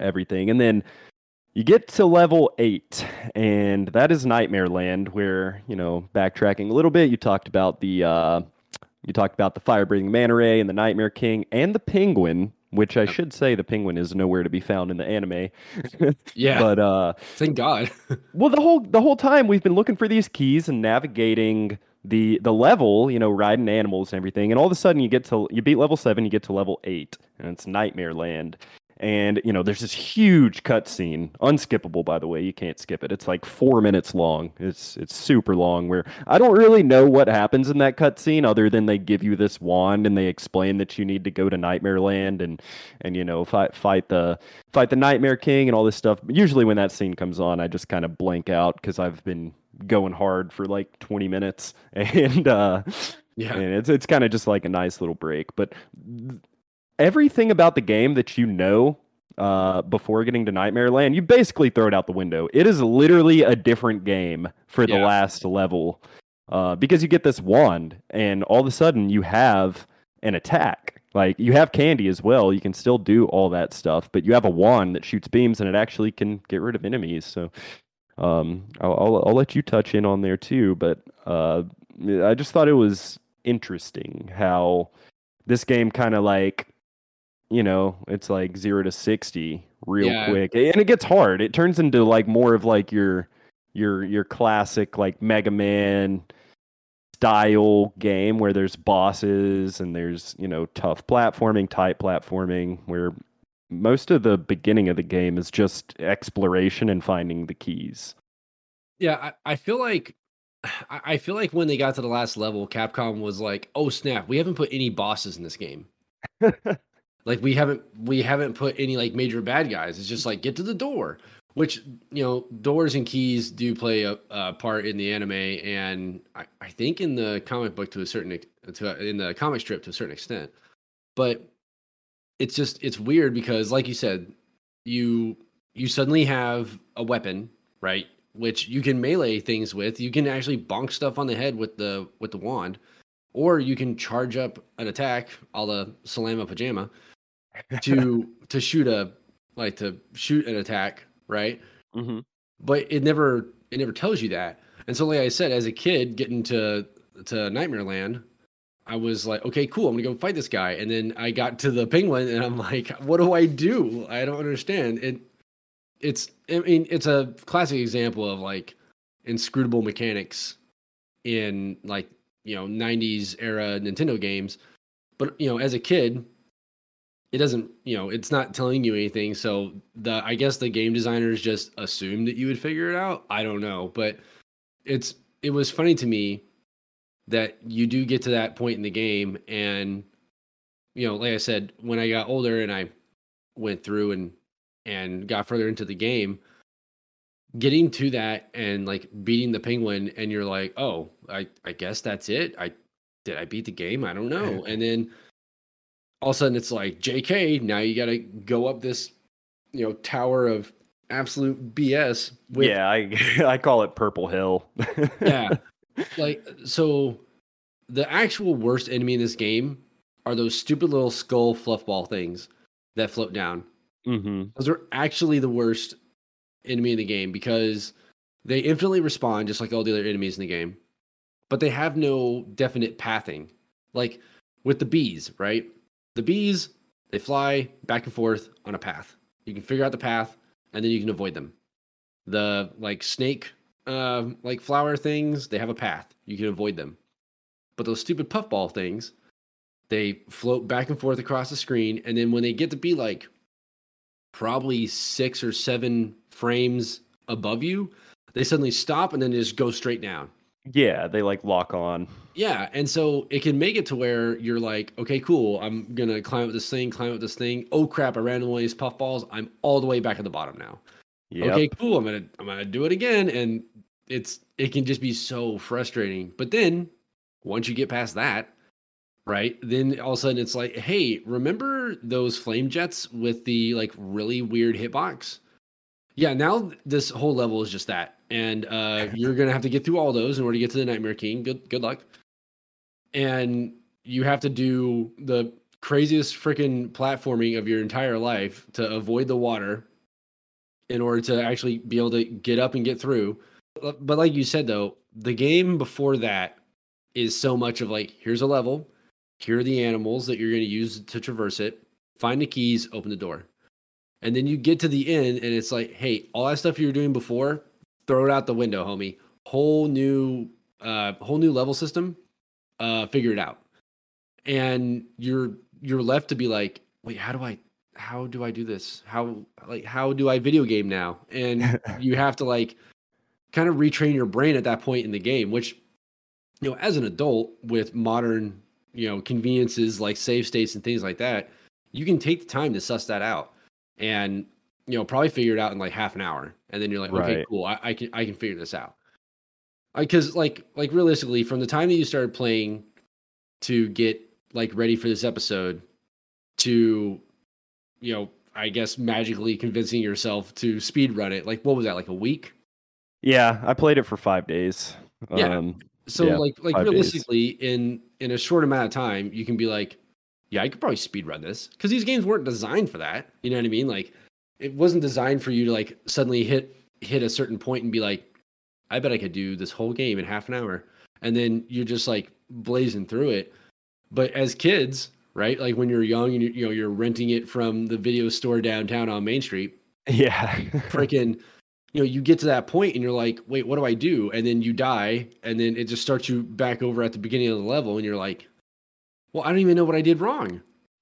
everything, and then you get to level eight, and that is Nightmare Land, where you know, backtracking a little bit, you talked about the uh, you talked about the fire breathing manta ray and the Nightmare King and the penguin, which I should say the penguin is nowhere to be found in the anime. <laughs> yeah But uh, thank god <laughs> well, the whole the whole time we've been looking for these keys and navigating the the level, you know, riding animals and everything, and all of a sudden you get to you beat level seven, you get to level eight, and it's Nightmare Land. And you know, there's this huge cutscene, unskippable by the way. You can't skip it. It's like four minutes long. It's it's super long. Where I don't really know what happens in that cutscene, other than they give you this wand and they explain that you need to go to Nightmare Land and and you know fight fight the fight the Nightmare King and all this stuff. Usually when that scene comes on, I just kind of blank out because I've been going hard for like 20 minutes <laughs> and uh yeah and it's it's kind of just like a nice little break but th- everything about the game that you know uh before getting to nightmare land you basically throw it out the window. It is literally a different game for the Yeah. last level uh because you get this wand and all of a sudden you have an attack. Like you have candy as well. You can still do all that stuff but you have a wand that shoots beams and it actually can get rid of enemies. So um I'll, I'll, I'll let you touch in on there too but uh i just thought it was interesting how this game kind of like you know it's like 0 to 60 real Yeah. quick and it gets hard it turns into like more of like your your your classic like mega man style game where there's bosses and there's you know tough platforming tight platforming where most of the beginning of the game is just exploration and finding the keys Yeah, I, I feel like I feel like when they got to the last level, Capcom was like, "Oh snap, we haven't put any bosses in this game. <laughs> like we haven't we haven't put any like major bad guys. It's just like get to the door." Which you know, doors and keys do play a, a part in the anime, and I, I think in the comic book to a certain to in the comic strip to a certain extent. but it's just it's weird because like you said, you you suddenly have a weapon, right? Which you can melee things with. You can actually bonk stuff on the head with the with the wand, or you can charge up an attack, a la Salama Pajama, <laughs> to to shoot a like to shoot an attack, right? Mm-hmm. But it never it never tells you that. And so, like I said, as a kid getting to to Nightmare Land, I was like, okay, cool, I'm gonna go fight this guy. And then I got to the penguin, and I'm like, what do I do? I don't understand. It it's I mean it's a classic example of like inscrutable mechanics in like you know 90s era Nintendo games. But you know, as a kid, it doesn't you know it's not telling you anything. So the i guess the game designers just assumed that you would figure it out. I don't know but it's it was funny to me that you do get to that point in the game and you know like i said when i got older and i went through and and got further into the game getting to that and like beating the penguin and you're like oh i i guess that's it. I did i beat the game? I don't know. <laughs> And then all of a sudden it's like jk now you got to go up this you know tower of absolute bs with yeah, I <laughs> I call it Purple Hill. <laughs> yeah like so the actual worst enemy in this game are those stupid little skull fluffball things that float down mm-hmm. those are actually the worst enemy in the game because they infinitely respawn just like all the other enemies in the game but they have no definite pathing like with the bees right the bees they fly back and forth on a path. You can figure out the path and then you can avoid them. The like snake uh, like flower things they have a path. You can avoid them. But those stupid puffball things they float back and forth across the screen and then when they get to be like probably six or seven frames above you they suddenly stop and then just go straight down Yeah, they like lock on. yeah, and so it can make it to where you're like, okay, cool. I'm gonna climb up this thing, climb up this thing. Oh crap! I ran one of these puffballs. I'm all the way back at the bottom now. Yep. Okay, cool. I'm gonna I'm gonna do it again, and it's it can just be so frustrating. But then once you get past that, right? Then all of a sudden it's like, hey, remember those flame jets with the like really weird hitbox? Yeah, now this whole level is just that, and uh, you're gonna have to get through all those in order to get to the Nightmare King. Good good luck. And you have to do the craziest freaking platforming of your entire life to avoid the water in order to actually be able to get up and get through. But like you said though, the game before that is so much of like here's a level, here are the animals that you're going to use to traverse it, find the keys, open the door. And then you get to the end and it's like, hey, all that stuff you were doing before, throw it out the window, homie. Whole new uh whole new level system. Uh figure it out. And you're you're left to be like, wait, how do I how do I do this? How like how do I video game now? And <laughs> you have to like kind of retrain your brain at that point in the game, which you know, as an adult with modern, you know, conveniences like save states and things like that, you can take the time to suss that out and you know probably figure it out in like half an hour and then you're like okay Right. cool I, I can i can figure this out because like like realistically from the time that you started playing to get like ready for this episode to you know i guess magically convincing yourself to speed run it like what was that like a week Yeah, I played it for five days. Yeah. Um, so Yeah, like like five days. realistically in in a short amount of time you can be like yeah i could probably speed run this because these games weren't designed for that you know what i mean like it wasn't designed for you to like suddenly hit hit a certain point and be like i bet i could do this whole game in half an hour. And then you're just like blazing through it. But as kids right like when you're young and you you know you're renting it from the video store downtown on main street yeah. <laughs> freaking you know you get to that point and you're like wait what do i do? And then you die and then it just starts you back over at the beginning of the level and you're like well i don't even know what i did wrong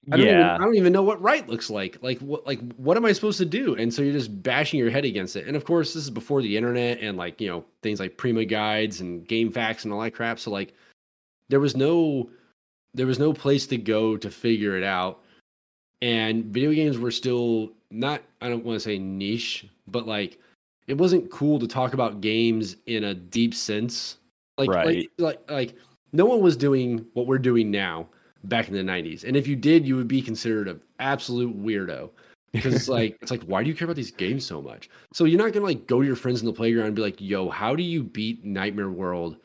I don't, even, yeah. I don't even know what right looks like. Like what like what am i supposed to do? And so you're just bashing your head against it. And of course this is before the internet and like you know things like prima guides and GameFAQs and all that crap. So like there was no there was no place to go to figure it out. And video games were still not i don't want to say niche but like it wasn't cool to talk about games in a deep sense. Like Right. like like like no one was doing what we're doing now back in the 90s. And if you did, you would be considered an absolute weirdo. <laughs> Because it's like it's like why do you care about these games so much? So you're not gonna like go to your friends in the playground and be like, "Yo, how do you beat Nightmare World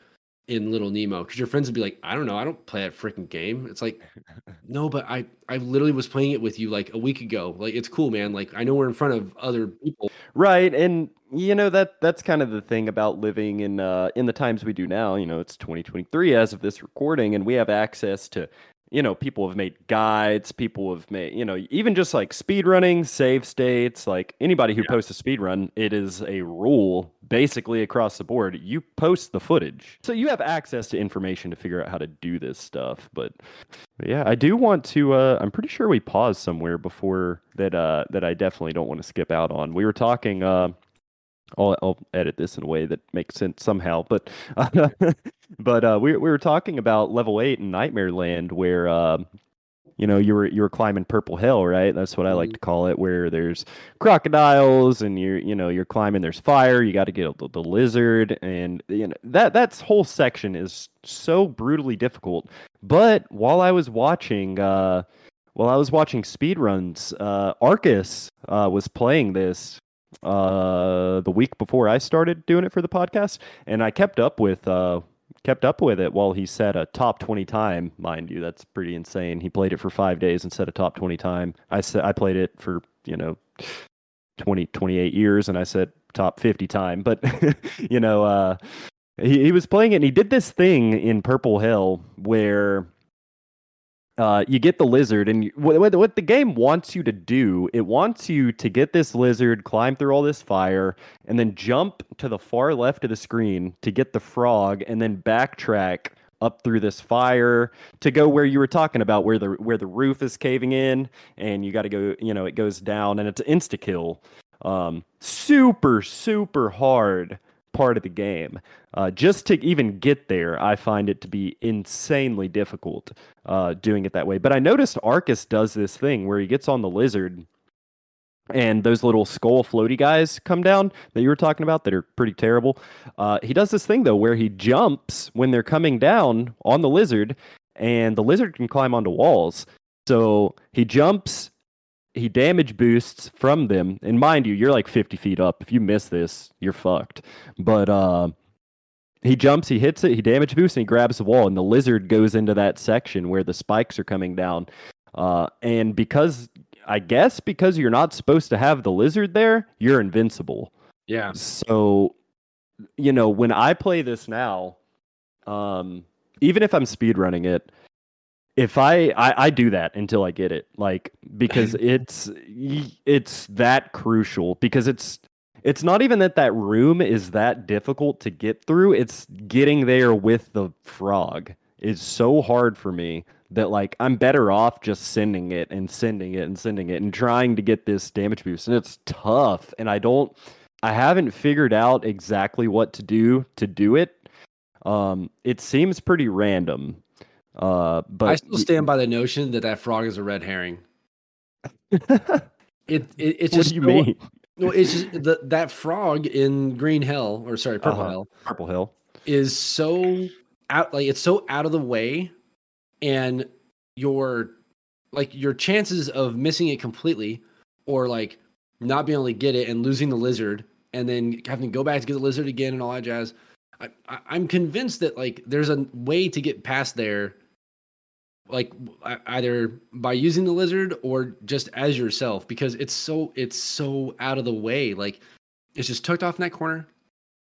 in Little Nemo?" Because your friends would be like, "I don't know, I don't play that freaking game." It's like, <laughs> no, but I I literally was playing it with you like a week ago. Like it's cool, man. Like I know we're in front of other people. Right, and you know that that's kind of the thing about living in uh, in the times we do now. You know, it's 2023 as of this recording, and we have access to you know, people have made guides, people have made, you know, even just like speed running, save states, like anybody who yeah. posts a speed run, it is a rule basically across the board. You post the footage. So you have access to information to figure out how to do this stuff. But, but yeah, I do want to uh I'm pretty sure we paused somewhere before that uh that I definitely don't want to skip out on. We were talking uh I'll, I'll edit this in a way that makes sense somehow. But uh, <laughs> but uh, we we were talking about level eight in Nightmare Land, where uh, you know you were you were climbing Purple Hill, right? That's what I like mm-hmm. to call it, where there's crocodiles and you're you know you're climbing. There's fire. You got to get the, the lizard, and you know that that whole section is so brutally difficult. But while I was watching. Uh, while I was watching speedruns, uh, Arcus uh, was playing this uh, the week before I started doing it for the podcast, and I kept up with uh, kept up with it while he set a top 20 time. Mind you that's pretty insane. He played it for five days and set a top 20 time. I said i played it for you know 20 28 years and i said top 50 time. But <laughs> you know uh he, he was playing it and he did this thing in purple hill where uh, you get the lizard, and you, what, what the game wants you to do, it wants you to get this lizard, climb through all this fire, and then jump to the far left of the screen to get the frog, and then backtrack up through this fire to go where you were talking about, where the where the roof is caving in, and you got to go, you know, it goes down, and it's insta kill. Um, super super hard part of the game. Uh, just to even get there, I find it to be insanely difficult uh, doing it that way. But I noticed Arcus does this thing where he gets on the lizard and those little skull floaty guys come down that you were talking about that are pretty terrible. Uh, he does this thing though where he jumps when they're coming down on the lizard, and the lizard can climb onto walls. So he jumps he damage boosts from them. And mind you, you're like 50 feet up. If you miss this, you're fucked. But uh, he jumps, he hits it, he damage boosts, and he grabs the wall. And the lizard goes into that section where the spikes are coming down. Uh, and because, I guess, because you're not supposed to have the lizard there, you're invincible. Yeah. So, you know, when I play this now, um, even if I'm speed running it, if I, I, I do that until I get it, like because <laughs> it's it's that crucial because it's it's not even that that room is that difficult to get through. It's getting there with the frog is so hard for me that like I'm better off just sending it and sending it and sending it and trying to get this damage boost. And it's tough, and I don't, I haven't figured out exactly what to do to do it. Um, it seems pretty random uh, but I still stand by the notion that that frog is a red herring. <laughs> it, it it's what just do you mean? No, it's just the, that frog in Green Hill or sorry, Purple uh-huh. Hill. Purple Hill is so out like it's so out of the way, and your like your chances of missing it completely or like not being able to get it and losing the lizard and then having to go back to get the lizard again and all that jazz. I, I, I'm convinced that like there's a way to get past there like either by using the lizard or just as yourself because it's so it's so out of the way. Like it's just tucked off in that corner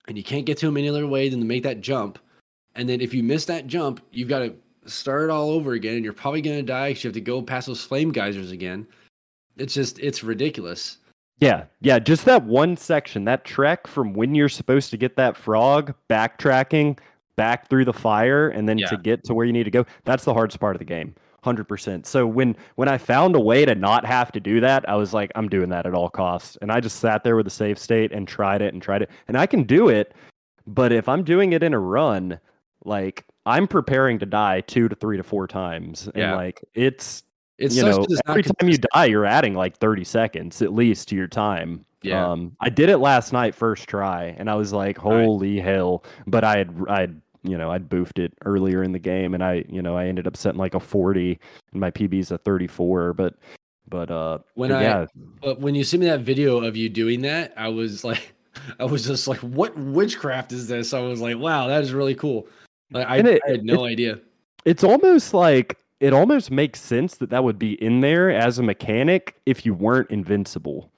and you can't get to him any other way than to make that jump. And then if you miss that jump you've got to start all over again and you're probably going to die because you have to go past those flame geysers again. It's just it's ridiculous. Yeah yeah just that one section that trek from when you're supposed to get that frog backtracking back through the fire and then yeah. to get to where you need to go that's the hardest part of the game 100% so when when i found a way to not have to do that i was like i'm doing that at all costs and i just sat there with a save state and tried it and tried it and i can do it but if i'm doing it in a run like i'm preparing to die two to three to four times and yeah. like it's it's you know every time you die you're adding like 30 seconds at least to your time yeah. Um, I did it last night, first try, and I was like, "Holy right. hell!" But I had I had you know I'd boofed it earlier in the game, and I you know I ended up setting like a forty, and my PB's a thirty four. But but uh, when but I yeah, but when you sent me that video of you doing that, I was like, <laughs> I was just like, what witchcraft is this? I was like, wow, that is really cool. Like, I, it- I had no idea. it's almost like it almost makes sense that that would be in there as a mechanic if you weren't invincible.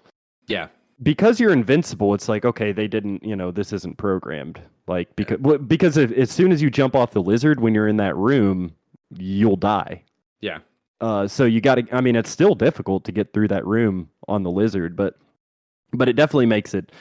Yeah, because you're invincible, it's like okay, they didn't, you know, this isn't programmed. Like because because if, as soon as you jump off the lizard when you're in that room, you'll die. yeah, Uh, so you got to. I mean, it's still difficult to get through that room on the lizard, but but it definitely makes it.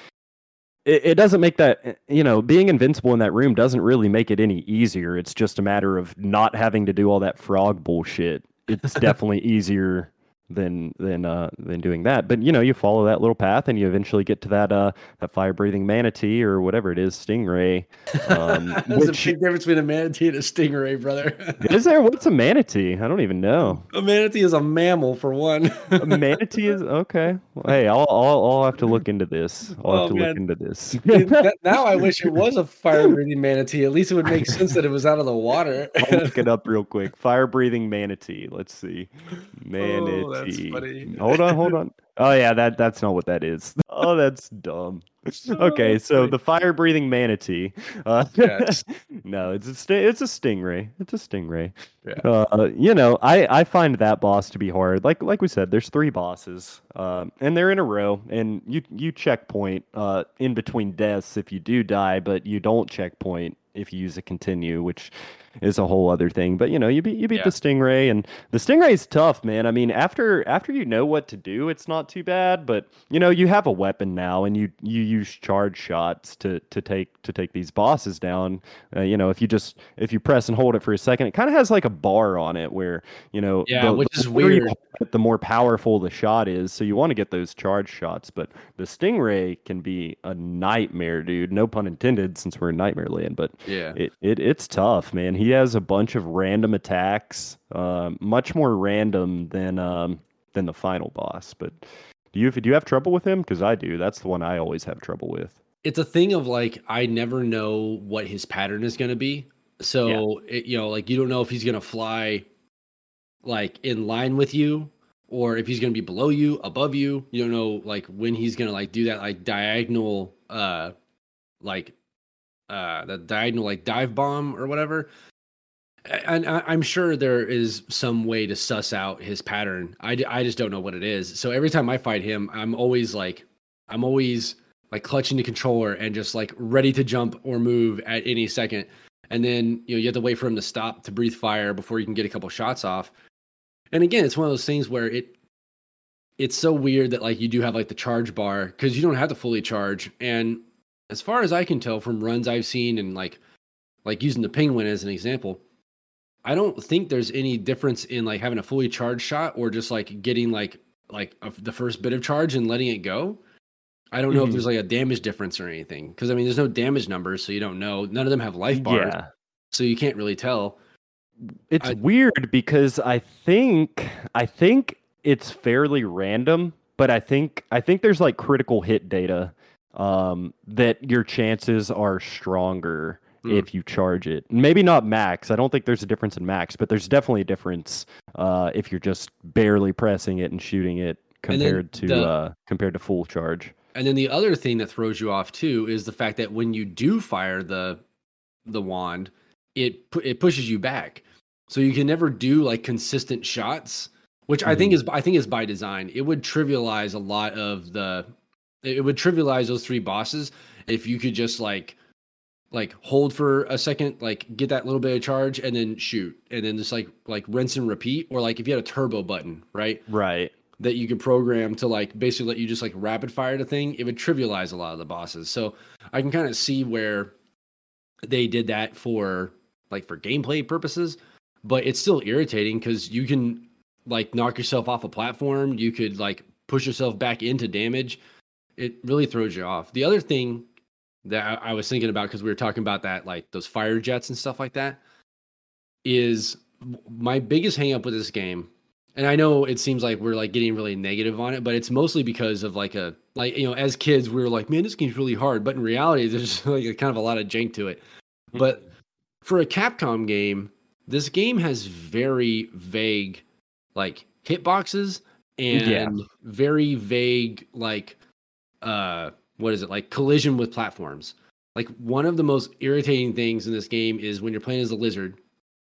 It, it doesn't make that you know being invincible in that room doesn't really make it any easier. It's just a matter of not having to do all that frog bullshit. It's <laughs> definitely easier than than uh than doing that. But you know, you follow that little path and you eventually get to that uh that fire breathing manatee or whatever it is, stingray. Um, <laughs> there's which a big difference between a manatee and a stingray, brother. <laughs> is there? What's a manatee? I don't even know. a manatee is a mammal for one. A manatee is okay. Well, hey, I'll, I'll I'll have to look into this. I'll Oh, have to man. look into this. <laughs> Now I wish it was a fire breathing manatee. At least it would make sense that it was out of the water. I'll look it up real quick. Fire breathing manatee. Let's see. Manatee. Oh, that's funny. Hold on, hold on. <laughs> Oh yeah, that that's not what that is. <laughs> Oh, that's dumb. Okay, so the fire breathing manatee. Uh, Yes. <laughs> no, it's a sti- it's a stingray. It's a stingray. Yeah. Uh, you know, I I find that boss to be hard. Like like we said, there's three bosses, um, and they're in a row, and you you checkpoint uh in between deaths if you do die, but you don't checkpoint if you use a continue, which is a whole other thing. But you know, you beat you beat Yeah. the stingray, and the stingray's tough, man. I mean, after after you know what to do, it's not too bad. But you know, you have a weapon now, and you you use charge shots to to take to take these bosses down. Uh, you know, if you just if you press and hold it for a second, it kind of has like a bar on it where you know, Yeah, which is weird. it, the more powerful the shot is. So you want to get those charge shots, but the stingray can be a nightmare, dude. No pun intended, since we're in Nightmare Land, but yeah. it, it it's tough, man. He has a bunch of random attacks, um, much more random than um, than the final boss. But do you do you have trouble with him? Because I do. That's the one I always have trouble with. it's a thing of like I never know what his pattern is going to be. So it, you know, like you don't know if he's going to fly like in line with you or if he's going to be below you, above you. You don't know like when he's going to like do that like diagonal uh like uh the diagonal like dive bomb or whatever. And I'm sure there is some way to suss out his pattern. I, I just don't know what it is. So every time I fight him, I'm always like, I'm always like clutching the controller and just like ready to jump or move at any second. And then you know you have to wait for him to stop to breathe fire before you can get a couple shots off. And again, it's one of those things where it it's so weird that like you do have like the charge bar because you don't have to fully charge. And as far as I can tell from runs I've seen and like like using the penguin as an example, I don't think there's any difference in like having a fully charged shot or just like getting like like a, the first bit of charge and letting it go. I don't know if Mhm. there's like a damage difference or anything because I mean there's no damage numbers, so you don't know. None of them have life bars, Yeah, so you can't really tell. it's I- weird because I think I think it's fairly random, but I think I think there's like critical hit data um, that your chances are stronger Hmm. if you charge it. Maybe not max. I don't think there's a difference in max, but there's definitely a difference uh, if you're just barely pressing it and shooting it compared to the- uh, compared to full charge. And then the other thing that throws you off too is the fact that when you do fire the the wand, it pu- it pushes you back. So you can never do like consistent shots, which I think is I think is by design. It would trivialize a lot of the it would trivialize those three bosses if you could just like like hold for a second, like get that little bit of charge and then shoot and then just like like rinse and repeat or like if you had a turbo button, right? Right. that you could program to like basically let you just like rapid fire the thing, it would trivialize a lot of the bosses. So I can kind of see where they did that for like for gameplay purposes, but it's still irritating because you can like knock yourself off a platform, you could like push yourself back into damage. It really throws you off. The other thing that I, was thinking about because we were talking about that, like those fire jets and stuff like that, is my biggest hang up with this game and I know it seems like we're like getting really negative on it, but it's mostly because of like a like you know as kids we were like, man, this game's really hard, but in reality <laughs> there's like a kind of a lot of jank to it. But for a Capcom game, this game has very vague like hitboxes and Yeah. very vague like uh what is it like collision with platforms like one of the most irritating things in this game is when you're playing as a lizard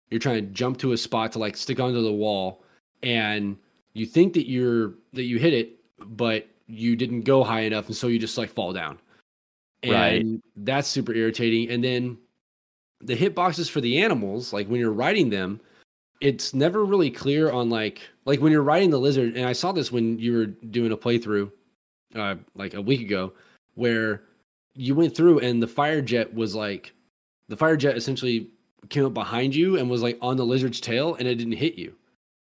you're trying to jump to a spot to like stick onto the wall and you think that you're that you hit it but you didn't go high enough and so you just like fall down and Right. that's super irritating and then the hitboxes for the animals like when you're riding them it's never really clear on like like when you're riding the lizard and i saw this when you were doing a playthrough uh like a week ago where you went through and the fire jet was like the fire jet essentially came up behind you and was like on the lizard's tail and it didn't hit you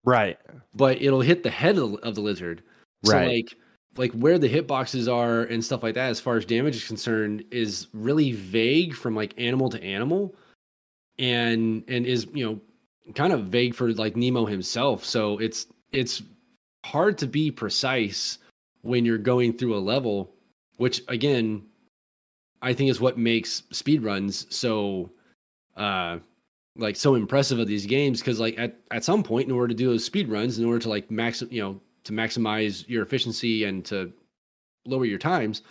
Right. but it'll hit the head of the, lizard so Right. like like where the hitboxes are and stuff like that as far as damage is concerned is really vague from like animal to animal and and is you know kind of vague for like Nemo himself so it's it's hard to be precise when you're going through a level which again I think is what makes speedruns so uh like so impressive of these games because like at, at some point in order to do those speed runs in order to like max you know to maximize your efficiency and to lower your times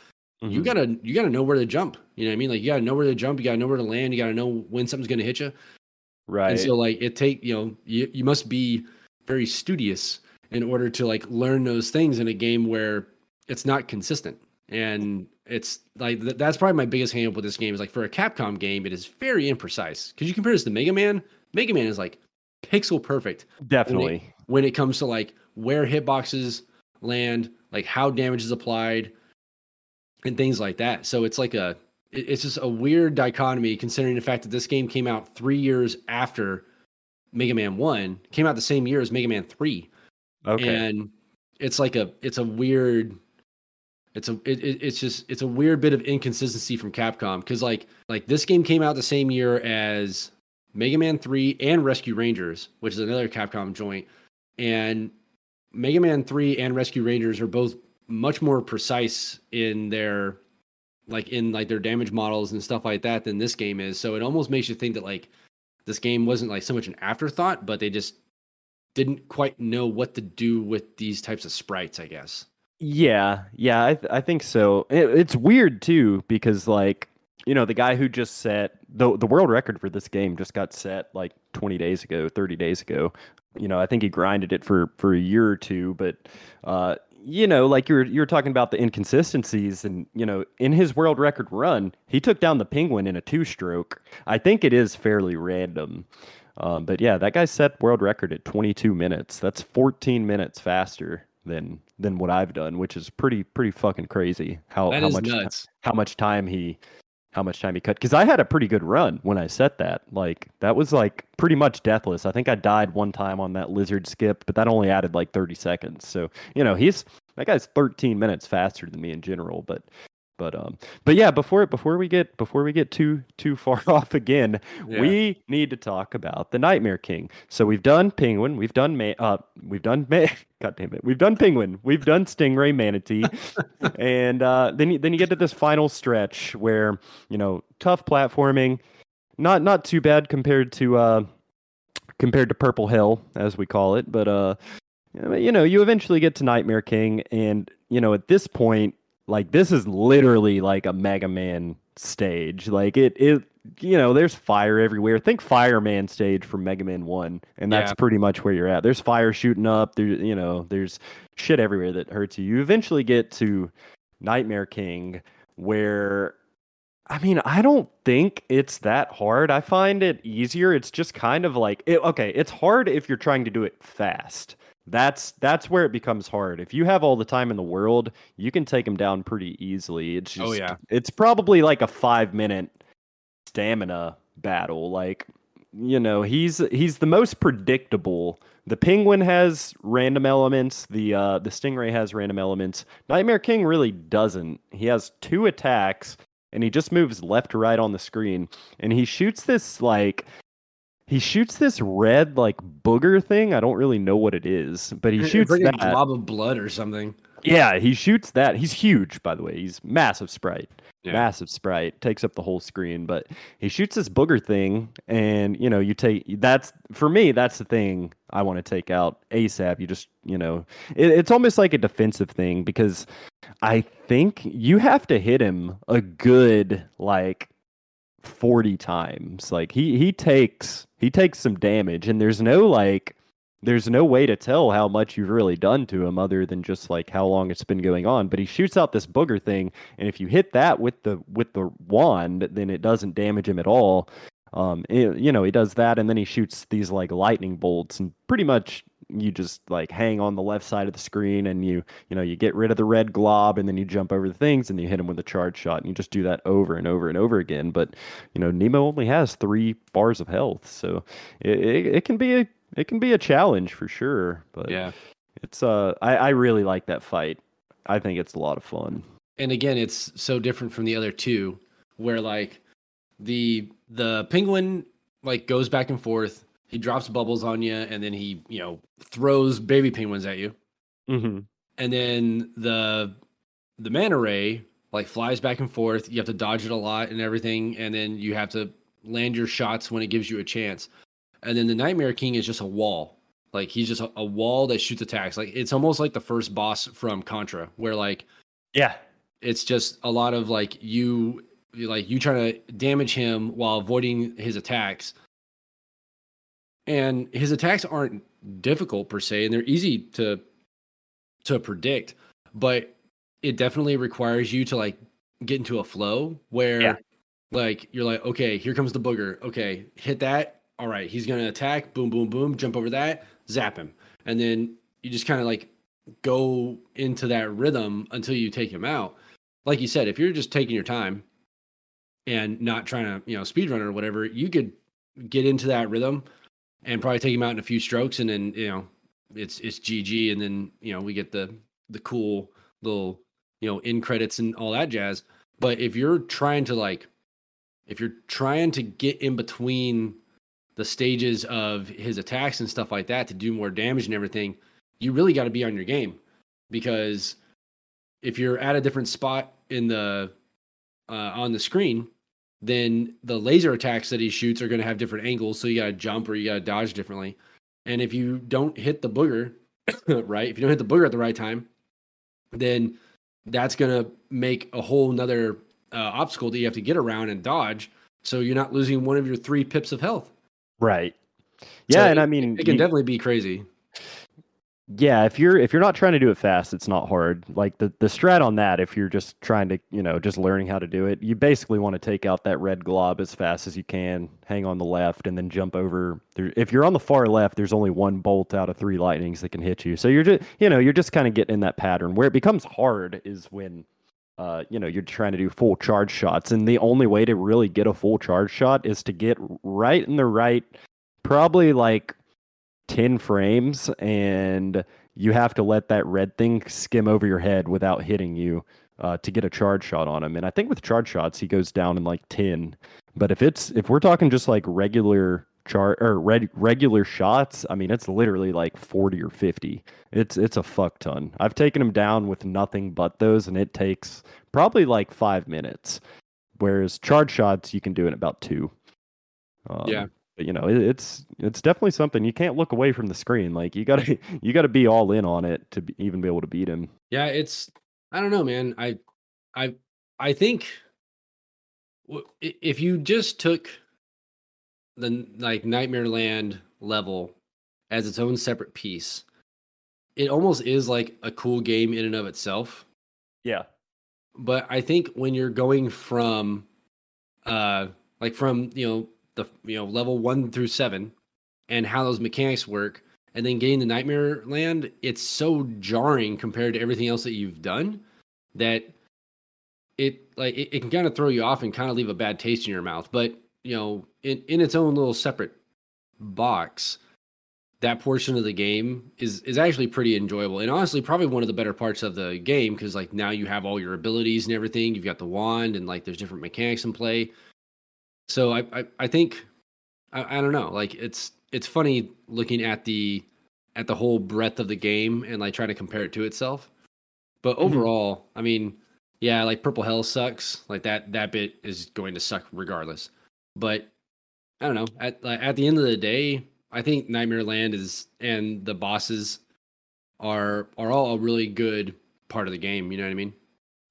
you Mhm. gotta you gotta know where to jump you know what i mean like you gotta know where to jump you gotta know where to land you gotta know when something's gonna hit you right. and so like it take you know you, you must be very studious in order to like learn those things in a game where it's not consistent and it's like th- that's probably my biggest hang up with this game is like for a capcom game it is very imprecise because you compare this to mega man mega man is like pixel perfect Definitely. when it comes to like where hitboxes land, like how damage is applied, and things like that. So it's like a it- it's just a weird dichotomy considering the fact that this game came out three years after Mega Man One, came out the same year as Mega Man Three, Okay. and it's like a it's a weird it's a it, it- it's just it's a weird bit of inconsistency from Capcom because like like this game came out the same year as Mega Man 3 and Rescue Rangers, which is another Capcom joint. And Mega Man 3 and Rescue Rangers are both much more precise in their like in like their damage models and stuff like that than this game is. So it almost makes you think that like this game wasn't like so much an afterthought, but they just didn't quite know what to do with these types of sprites, I guess. Yeah, yeah, I th- I think so. It, it's weird too because like you know the guy who just set the the world record for this game just got set like 20 days ago, 30 days ago. You know, I think he grinded it for for a year or two, but uh you know, like you're you're talking about the inconsistencies and you know, in his world record run, he took down the penguin in a two-stroke. I think it is fairly random. Um, but yeah, that guy set world record at 22 minutes. That's 14 minutes faster than than what I've done, which is pretty pretty fucking crazy. How That how much nuts. how much time he how much time he cut because I had a pretty good run when I set that. Like that was like pretty much deathless. I think I died one time on that lizard skip, but that only added like 30 seconds. So you know he's that guy's 13 minutes faster than me in general. But but um but yeah before before we get before we get too too far <laughs> off again Yeah. we need to talk about the nightmare king. So we've done penguin we've done ma- uh we've done ma- <laughs> god damn it we've done penguin we've done stingray manatee. <laughs> And uh then you, then you get to this final stretch where you know tough platforming not not too bad compared to uh compared to purple hill as we call it. But uh you know you eventually get to nightmare king and you know at this point like this is literally like a mega man stage like it it you know there's fire everywhere think fireman stage from mega man 1 and that's Yeah. pretty much where you're at there's fire shooting up there you know there's shit everywhere that hurts you you eventually get to nightmare king where I mean, I don't think it's that hard. I find it easier. It's just kind of like it, okay, it's hard if you're trying to do it fast. That's that's where it becomes hard. If you have all the time in the world, you can take him down pretty easily. It's just Oh, yeah. it's probably like a 5 minute stamina battle. Like, you know, he's he's the most predictable. The penguin has random elements, the uh the stingray has random elements. Nightmare King really doesn't. He has two attacks and he just moves left to right on the screen and he shoots this like he shoots this red like booger thing. I don't really know what it is, but he shoots like a blob of blood or something. Yeah, he shoots that. He's huge, by the way. He's massive sprite. yeah. massive sprite, takes up the whole screen. But he shoots this booger thing, and you know, you take that's for me. That's the thing I want to take out ASAP. You just, you know, it, it's almost like a defensive thing because I think you have to hit him a good like 40 times. Like he he takes he takes some damage, and there's no like there's no way to tell how much you've really done to him other than just like how long it's been going on. But he shoots out this booger thing and if you hit that with the with the wand then it doesn't damage him at all. Um it, you know he does that and then he shoots these like lightning bolts and pretty much you just like hang on the left side of the screen and you you know you get rid of the red glob and then you jump over the things and you hit him with a charge shot and you just do that over and over and over again but you know nemo only has three bars of health so it, it, it can be a it can be a challenge for sure. But yeah, it's uh, I, I really like that fight. I think it's a lot of fun. And again, it's so different from the other two, where like the the penguin like goes back and forth. He drops bubbles on you, and then he you know throws baby penguins at you. Mm-hmm. And then the the manta ray like flies back and forth. You have to dodge it a lot and everything, and then you have to land your shots when it gives you a chance and then the Nightmare King is just a wall. Like he's just a, a, wall that shoots attacks. Like it's almost like the first boss from Contra, where like yeah, it's just a lot of like you like you trying to damage him while avoiding his attacks. And his attacks aren't difficult per se, and they're easy to to predict, but it definitely requires you to like get into a flow where yeah. like you're like, okay, here comes the booger. Okay, hit that all right, he's going to attack, boom, boom, boom, jump over that, zap him. And then you just kind of like go into that rhythm until you take him out. Like you said, if you're just taking your time and not trying to, you know, speed run or whatever, you could get into that rhythm and probably take him out in a few strokes and then, you know, it's it's GG and then, you know, we get the the cool little, you know, in credits and all that jazz. But if you're trying to like if you're trying to get in between the stages of his attacks and stuff like that to do more damage and everything, you really got to be on your game because if you're at a different spot in the uh, on the screen, then the laser attacks that he shoots are going to have different angles. So you got to jump or you got to dodge differently. And if you don't hit the booger <coughs> right, if you don't hit the booger at the right time, then that's going to make a whole nother uh, obstacle that you have to get around and dodge. So you're not losing one of your three pips of health. Right. Yeah, so and I mean, it can you, definitely be crazy. Yeah, if you're if you're not trying to do it fast, it's not hard. Like the the strat on that, if you're just trying to, you know, just learning how to do it, you basically want to take out that red glob as fast as you can, hang on the left, and then jump over. There, if you're on the far left, there's only one bolt out of three lightnings that can hit you. So you're just, you know, you're just kind of getting in that pattern. Where it becomes hard is when uh, you know, you're trying to do full charge shots, and the only way to really get a full charge shot is to get right in the right, probably like ten frames, and you have to let that red thing skim over your head without hitting you uh, to get a charge shot on him. And I think with charge shots, he goes down in like ten. But if it's if we're talking just like regular char or red, regular shots, I mean, it's literally like 40 or 50. It's it's a fuck ton. I've taken him down with nothing but those, and it takes probably like five minutes. Whereas charge shots, you can do in about two. Um, yeah. But you know, it, it's it's definitely something you can't look away from the screen. Like you gotta <laughs> you gotta be all in on it to be, even be able to beat him. Yeah, it's I don't know, man. I I I think if you just took the like Nightmare Land level as its own separate piece. It almost is like a cool game in and of itself. Yeah. But I think when you're going from uh like from, you know, the you know, level 1 through 7 and how those mechanics work and then getting the Nightmare Land, it's so jarring compared to everything else that you've done that it like it, it can kind of throw you off and kind of leave a bad taste in your mouth. But you know, in, in its own little separate box, that portion of the game is is actually pretty enjoyable and honestly probably one of the better parts of the game because like now you have all your abilities and everything you've got the wand and like there's different mechanics in play so i i, I think I, I don't know like it's it's funny looking at the at the whole breadth of the game and like trying to compare it to itself but mm-hmm. overall mm-hmm. i mean yeah, like Purple Hell sucks. Like that that bit is going to suck regardless. But I don't know. At like, at the end of the day, I think Nightmare Land is and the bosses are are all a really good part of the game. You know what I mean?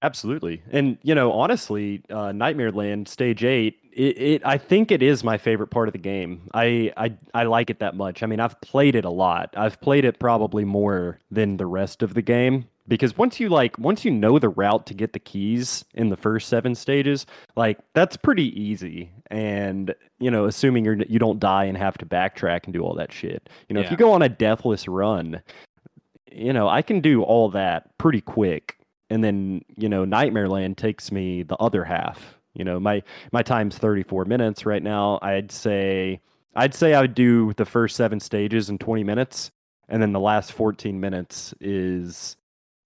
Absolutely. And you know, honestly, uh, Nightmare Land Stage Eight, it, it I think it is my favorite part of the game. I, I I like it that much. I mean, I've played it a lot. I've played it probably more than the rest of the game because once you like once you know the route to get the keys in the first seven stages, like that's pretty easy. And you know, assuming you're you don't die and have to backtrack and do all that shit. You know, if you go on a deathless run, you know, I can do all that pretty quick and then you know nightmare land takes me the other half. You know my my time's 34 minutes right now. I'd say i'd say i would do the first seven stages in 20 minutes and then the last 14 minutes is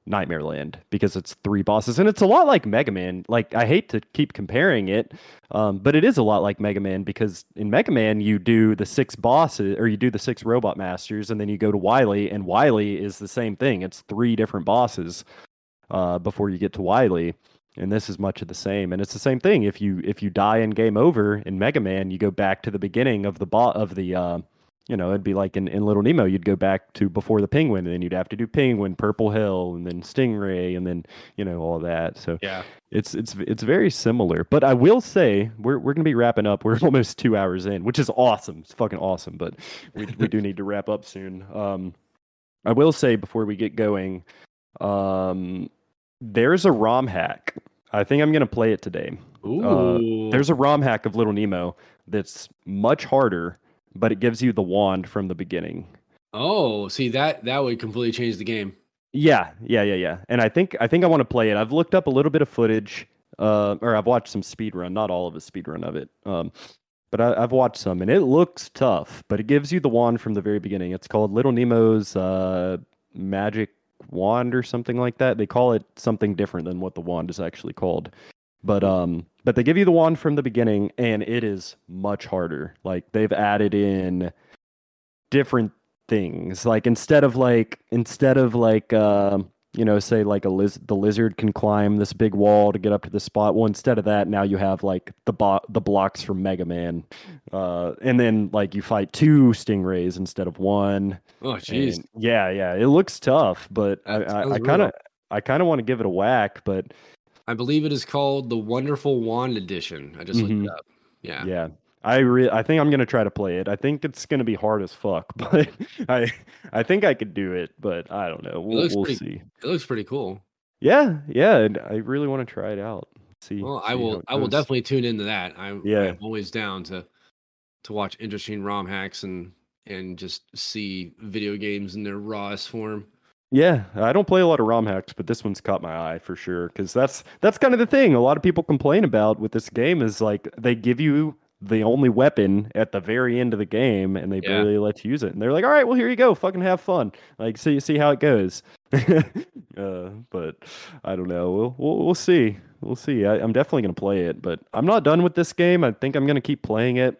nightmare land because it's three bosses and it's a lot like mega man. Like i hate to keep comparing it um, but it is a lot like mega man because in mega man you do the six bosses or you do the six robot masters and then you go to wily and wily is the same thing. It's three different bosses uh, before you get to Wily. And this is much of the same. And it's the same thing. If you if you die in game over in Mega Man, you go back to the beginning of the bo- of the uh, you know, it'd be like in, in Little Nemo, you'd go back to before the penguin, and then you'd have to do penguin, purple hill, and then stingray, and then you know all that. So Yeah. it's it's it's very similar. But I will say we're we're gonna be wrapping up. We're <laughs> almost two hours in, which is awesome. It's fucking awesome. But we we do need to wrap up soon. Um, I will say before we get going, um, there's a ROM hack. I think I'm gonna play it today. Ooh. There's a ROM hack of Little Nemo that's much harder, but it gives you the wand from the beginning. oh, see that that would completely change the game. Yeah, yeah, yeah, yeah. And I think I think I want to play it. I've looked up a little bit of footage, uh, or I've watched some speed run, not all of a speed run of it. Um, but I, I've watched some, and it looks tough. But it gives you the wand from the very beginning. It's called Little Nemo's uh, magic wand or something like that. They call it something different than what the wand is actually called. But um, but they give you the wand from the beginning, and it is much harder. Like they've added in different things. Like instead of like instead of like uh, you know, say like a liz- the lizard can climb this big wall to get up to the spot. Well, instead of that, now you have like the bo- the blocks from Mega Man, uh, and then like you fight two stingrays instead of one. Oh, jeez. Yeah, yeah, it looks tough, but I That I- kind of brutal. I kind of want to give it a whack, but I believe it is called the Wonderful Wand Edition. I just looked Mhm. it up. Yeah. yeah. I re- I think I'm gonna try to play it. I think it's gonna be hard as fuck, <laughs> but I I think I could do it, but I don't know. We'll, we'll pretty- see. It looks pretty cool. Yeah, yeah, and I really want to try it out. See. Well, I see how will I will definitely tune into that. I Yeah. I'm always down to to watch interesting ROM hacks and and just see video games in their rawest form. Yeah, I don't play a lot of ROM hacks, but this one's caught my eye for sure because that's that's kind of the thing. A lot of people complain about with this game is like they give you the only weapon at the very end of the game, and they Yeah. barely let you use it. And they're like, "All right, well here you go, fucking have fun. Like, so you see how it goes." <laughs> uh, but I don't know. We'll we'll, we'll see. We'll see. I, I'm definitely gonna play it, but I'm not done with this game. I think I'm gonna keep playing it.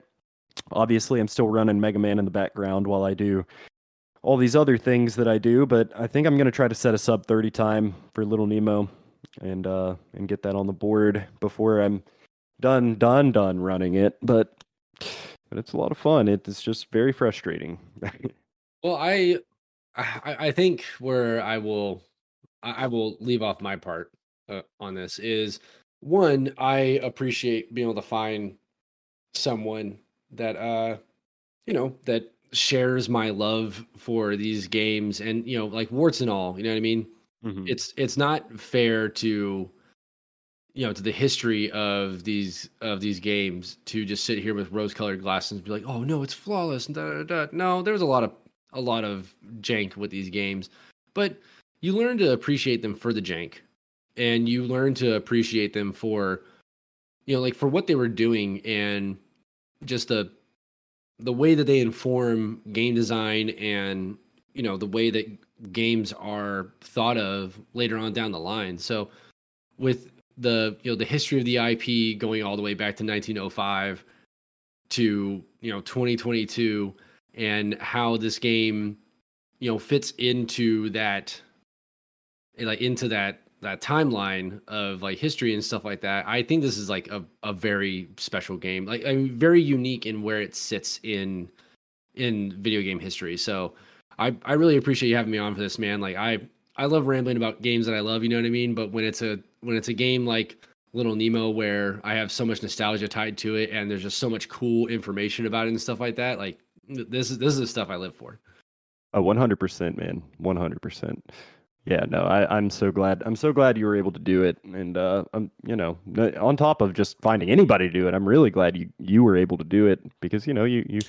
Obviously, I'm still running Mega Man in the background while I do all these other things that I do, but I think I'm gonna try to set a sub 30 time for Little Nemo and uh and get that on the board before I'm done done done running it. But but it's a lot of fun. It is just very frustrating. Well, I I, I think where I will I will leave off my part uh, on this is one I appreciate being able to find someone that uh you know that shares my love for these games and you know like warts and all you know what I mean Mhm. it's it's not fair to you know to the history of these of these games to just sit here with rose colored glasses and be like oh no it's flawless and da, da, da. no there's a lot of a lot of jank with these games but you learn to appreciate them for the jank and you learn to appreciate them for you know like for what they were doing and just the the way that they inform game design and you know the way that games are thought of later on down the line so with the you know the history of the IP going all the way back to 1905 to you know 2022 and how this game you know fits into that like into that that timeline of like history and stuff like that, I think this is like a, a very special game. Like I mean, very unique in where it sits in in video game history. So I I really appreciate you having me on for this, man. Like I I love rambling about games that I love, you know what I mean? But when it's a when it's a game like Little Nemo where I have so much nostalgia tied to it and there's just so much cool information about it and stuff like that, like this is this is the stuff I live for. Oh, 100%, man. 100%. Yeah, no, I, I'm so glad. I'm so glad you were able to do it, and uh, I'm, you know, on top of just finding anybody to do it, I'm really glad you you were able to do it because you know you you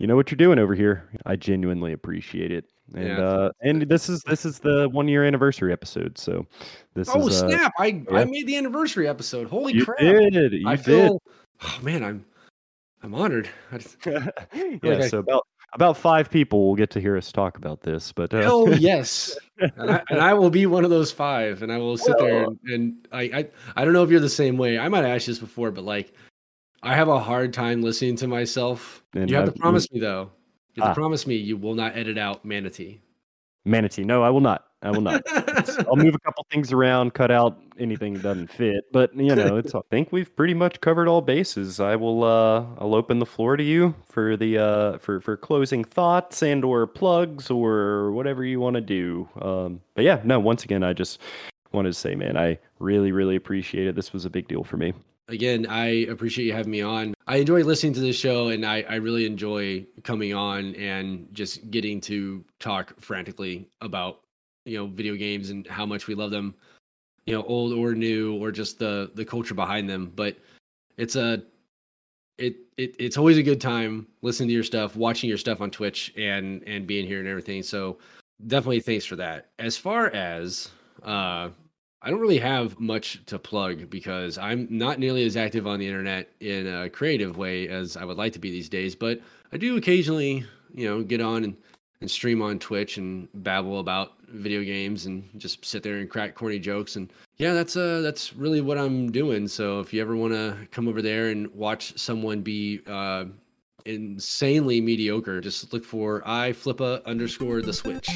you know what you're doing over here. I genuinely appreciate it. And yeah. uh and this is this is the one year anniversary episode. So this oh, is uh, snap. I yeah. I made the anniversary episode. Holy you crap. Did. You I did. feel oh man, I'm I'm honored. <laughs> Just, <laughs> yeah, like so I, about about five people will get to hear us talk about this, but uh, oh <laughs> yes, and, I, and, I, will be one of those five, and I will sit well, there and, and I, I I don't know if you're the same way. I might have asked this before, but like I have a hard time listening to myself. you have I've, to promise me though. You ah. promise me you will not edit out manatee. Manatee. No, I will not. I will not. I'll move a <laughs> couple things around, cut out anything that doesn't fit. But you know, it's. I think we've pretty much covered all bases. I will. Uh, I'll open the floor to you for the uh, for for closing thoughts and or plugs or whatever you want to do. Um, but yeah, no. Once again, I just wanted to say, man, I really really appreciate it. This was a big deal for me again, I appreciate you having me on. I enjoy listening to this show, and I, I really enjoy coming on and just getting to talk frantically about you know video games and how much we love them, you know, old or new, or just the the culture behind them. But it's a it, it it's always a good time listening to your stuff, watching your stuff on Twitch, and and being here and everything. So definitely thanks for that. As far as uh I don't really have much to plug because I'm not nearly as active on the internet in a creative way as I would like to be these days. But I do occasionally, you know, get on and, and stream on Twitch and babble about video games and just sit there and crack corny jokes. And yeah, that's uh that's really what I'm doing. So if you ever want to come over there and watch someone be uh, insanely mediocre, just look for I flippa underscore the switch.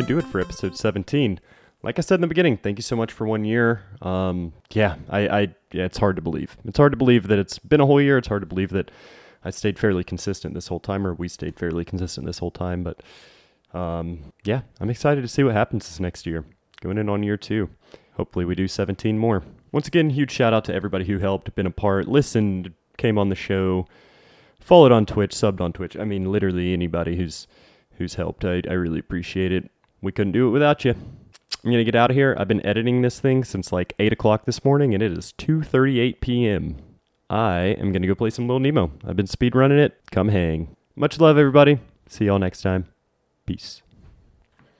To do it for episode 17. Like I said in the beginning, thank you so much for one year. Um, yeah, I, I yeah, it's hard to believe. It's hard to believe that it's been a whole year. It's hard to believe that I stayed fairly consistent this whole time, or we stayed fairly consistent this whole time. But um, yeah, I'm excited to see what happens this next year. Going in on year two. Hopefully, we do 17 more. Once again, huge shout out to everybody who helped, been a part, listened, came on the show, followed on Twitch, subbed on Twitch. I mean, literally anybody who's who's helped. I, I really appreciate it. We couldn't do it without you. I'm gonna get out of here. I've been editing this thing since like eight o'clock this morning, and it is 2:38 p.m. I am gonna go play some Little Nemo. I've been speed running it. Come hang. Much love, everybody. See y'all next time. Peace.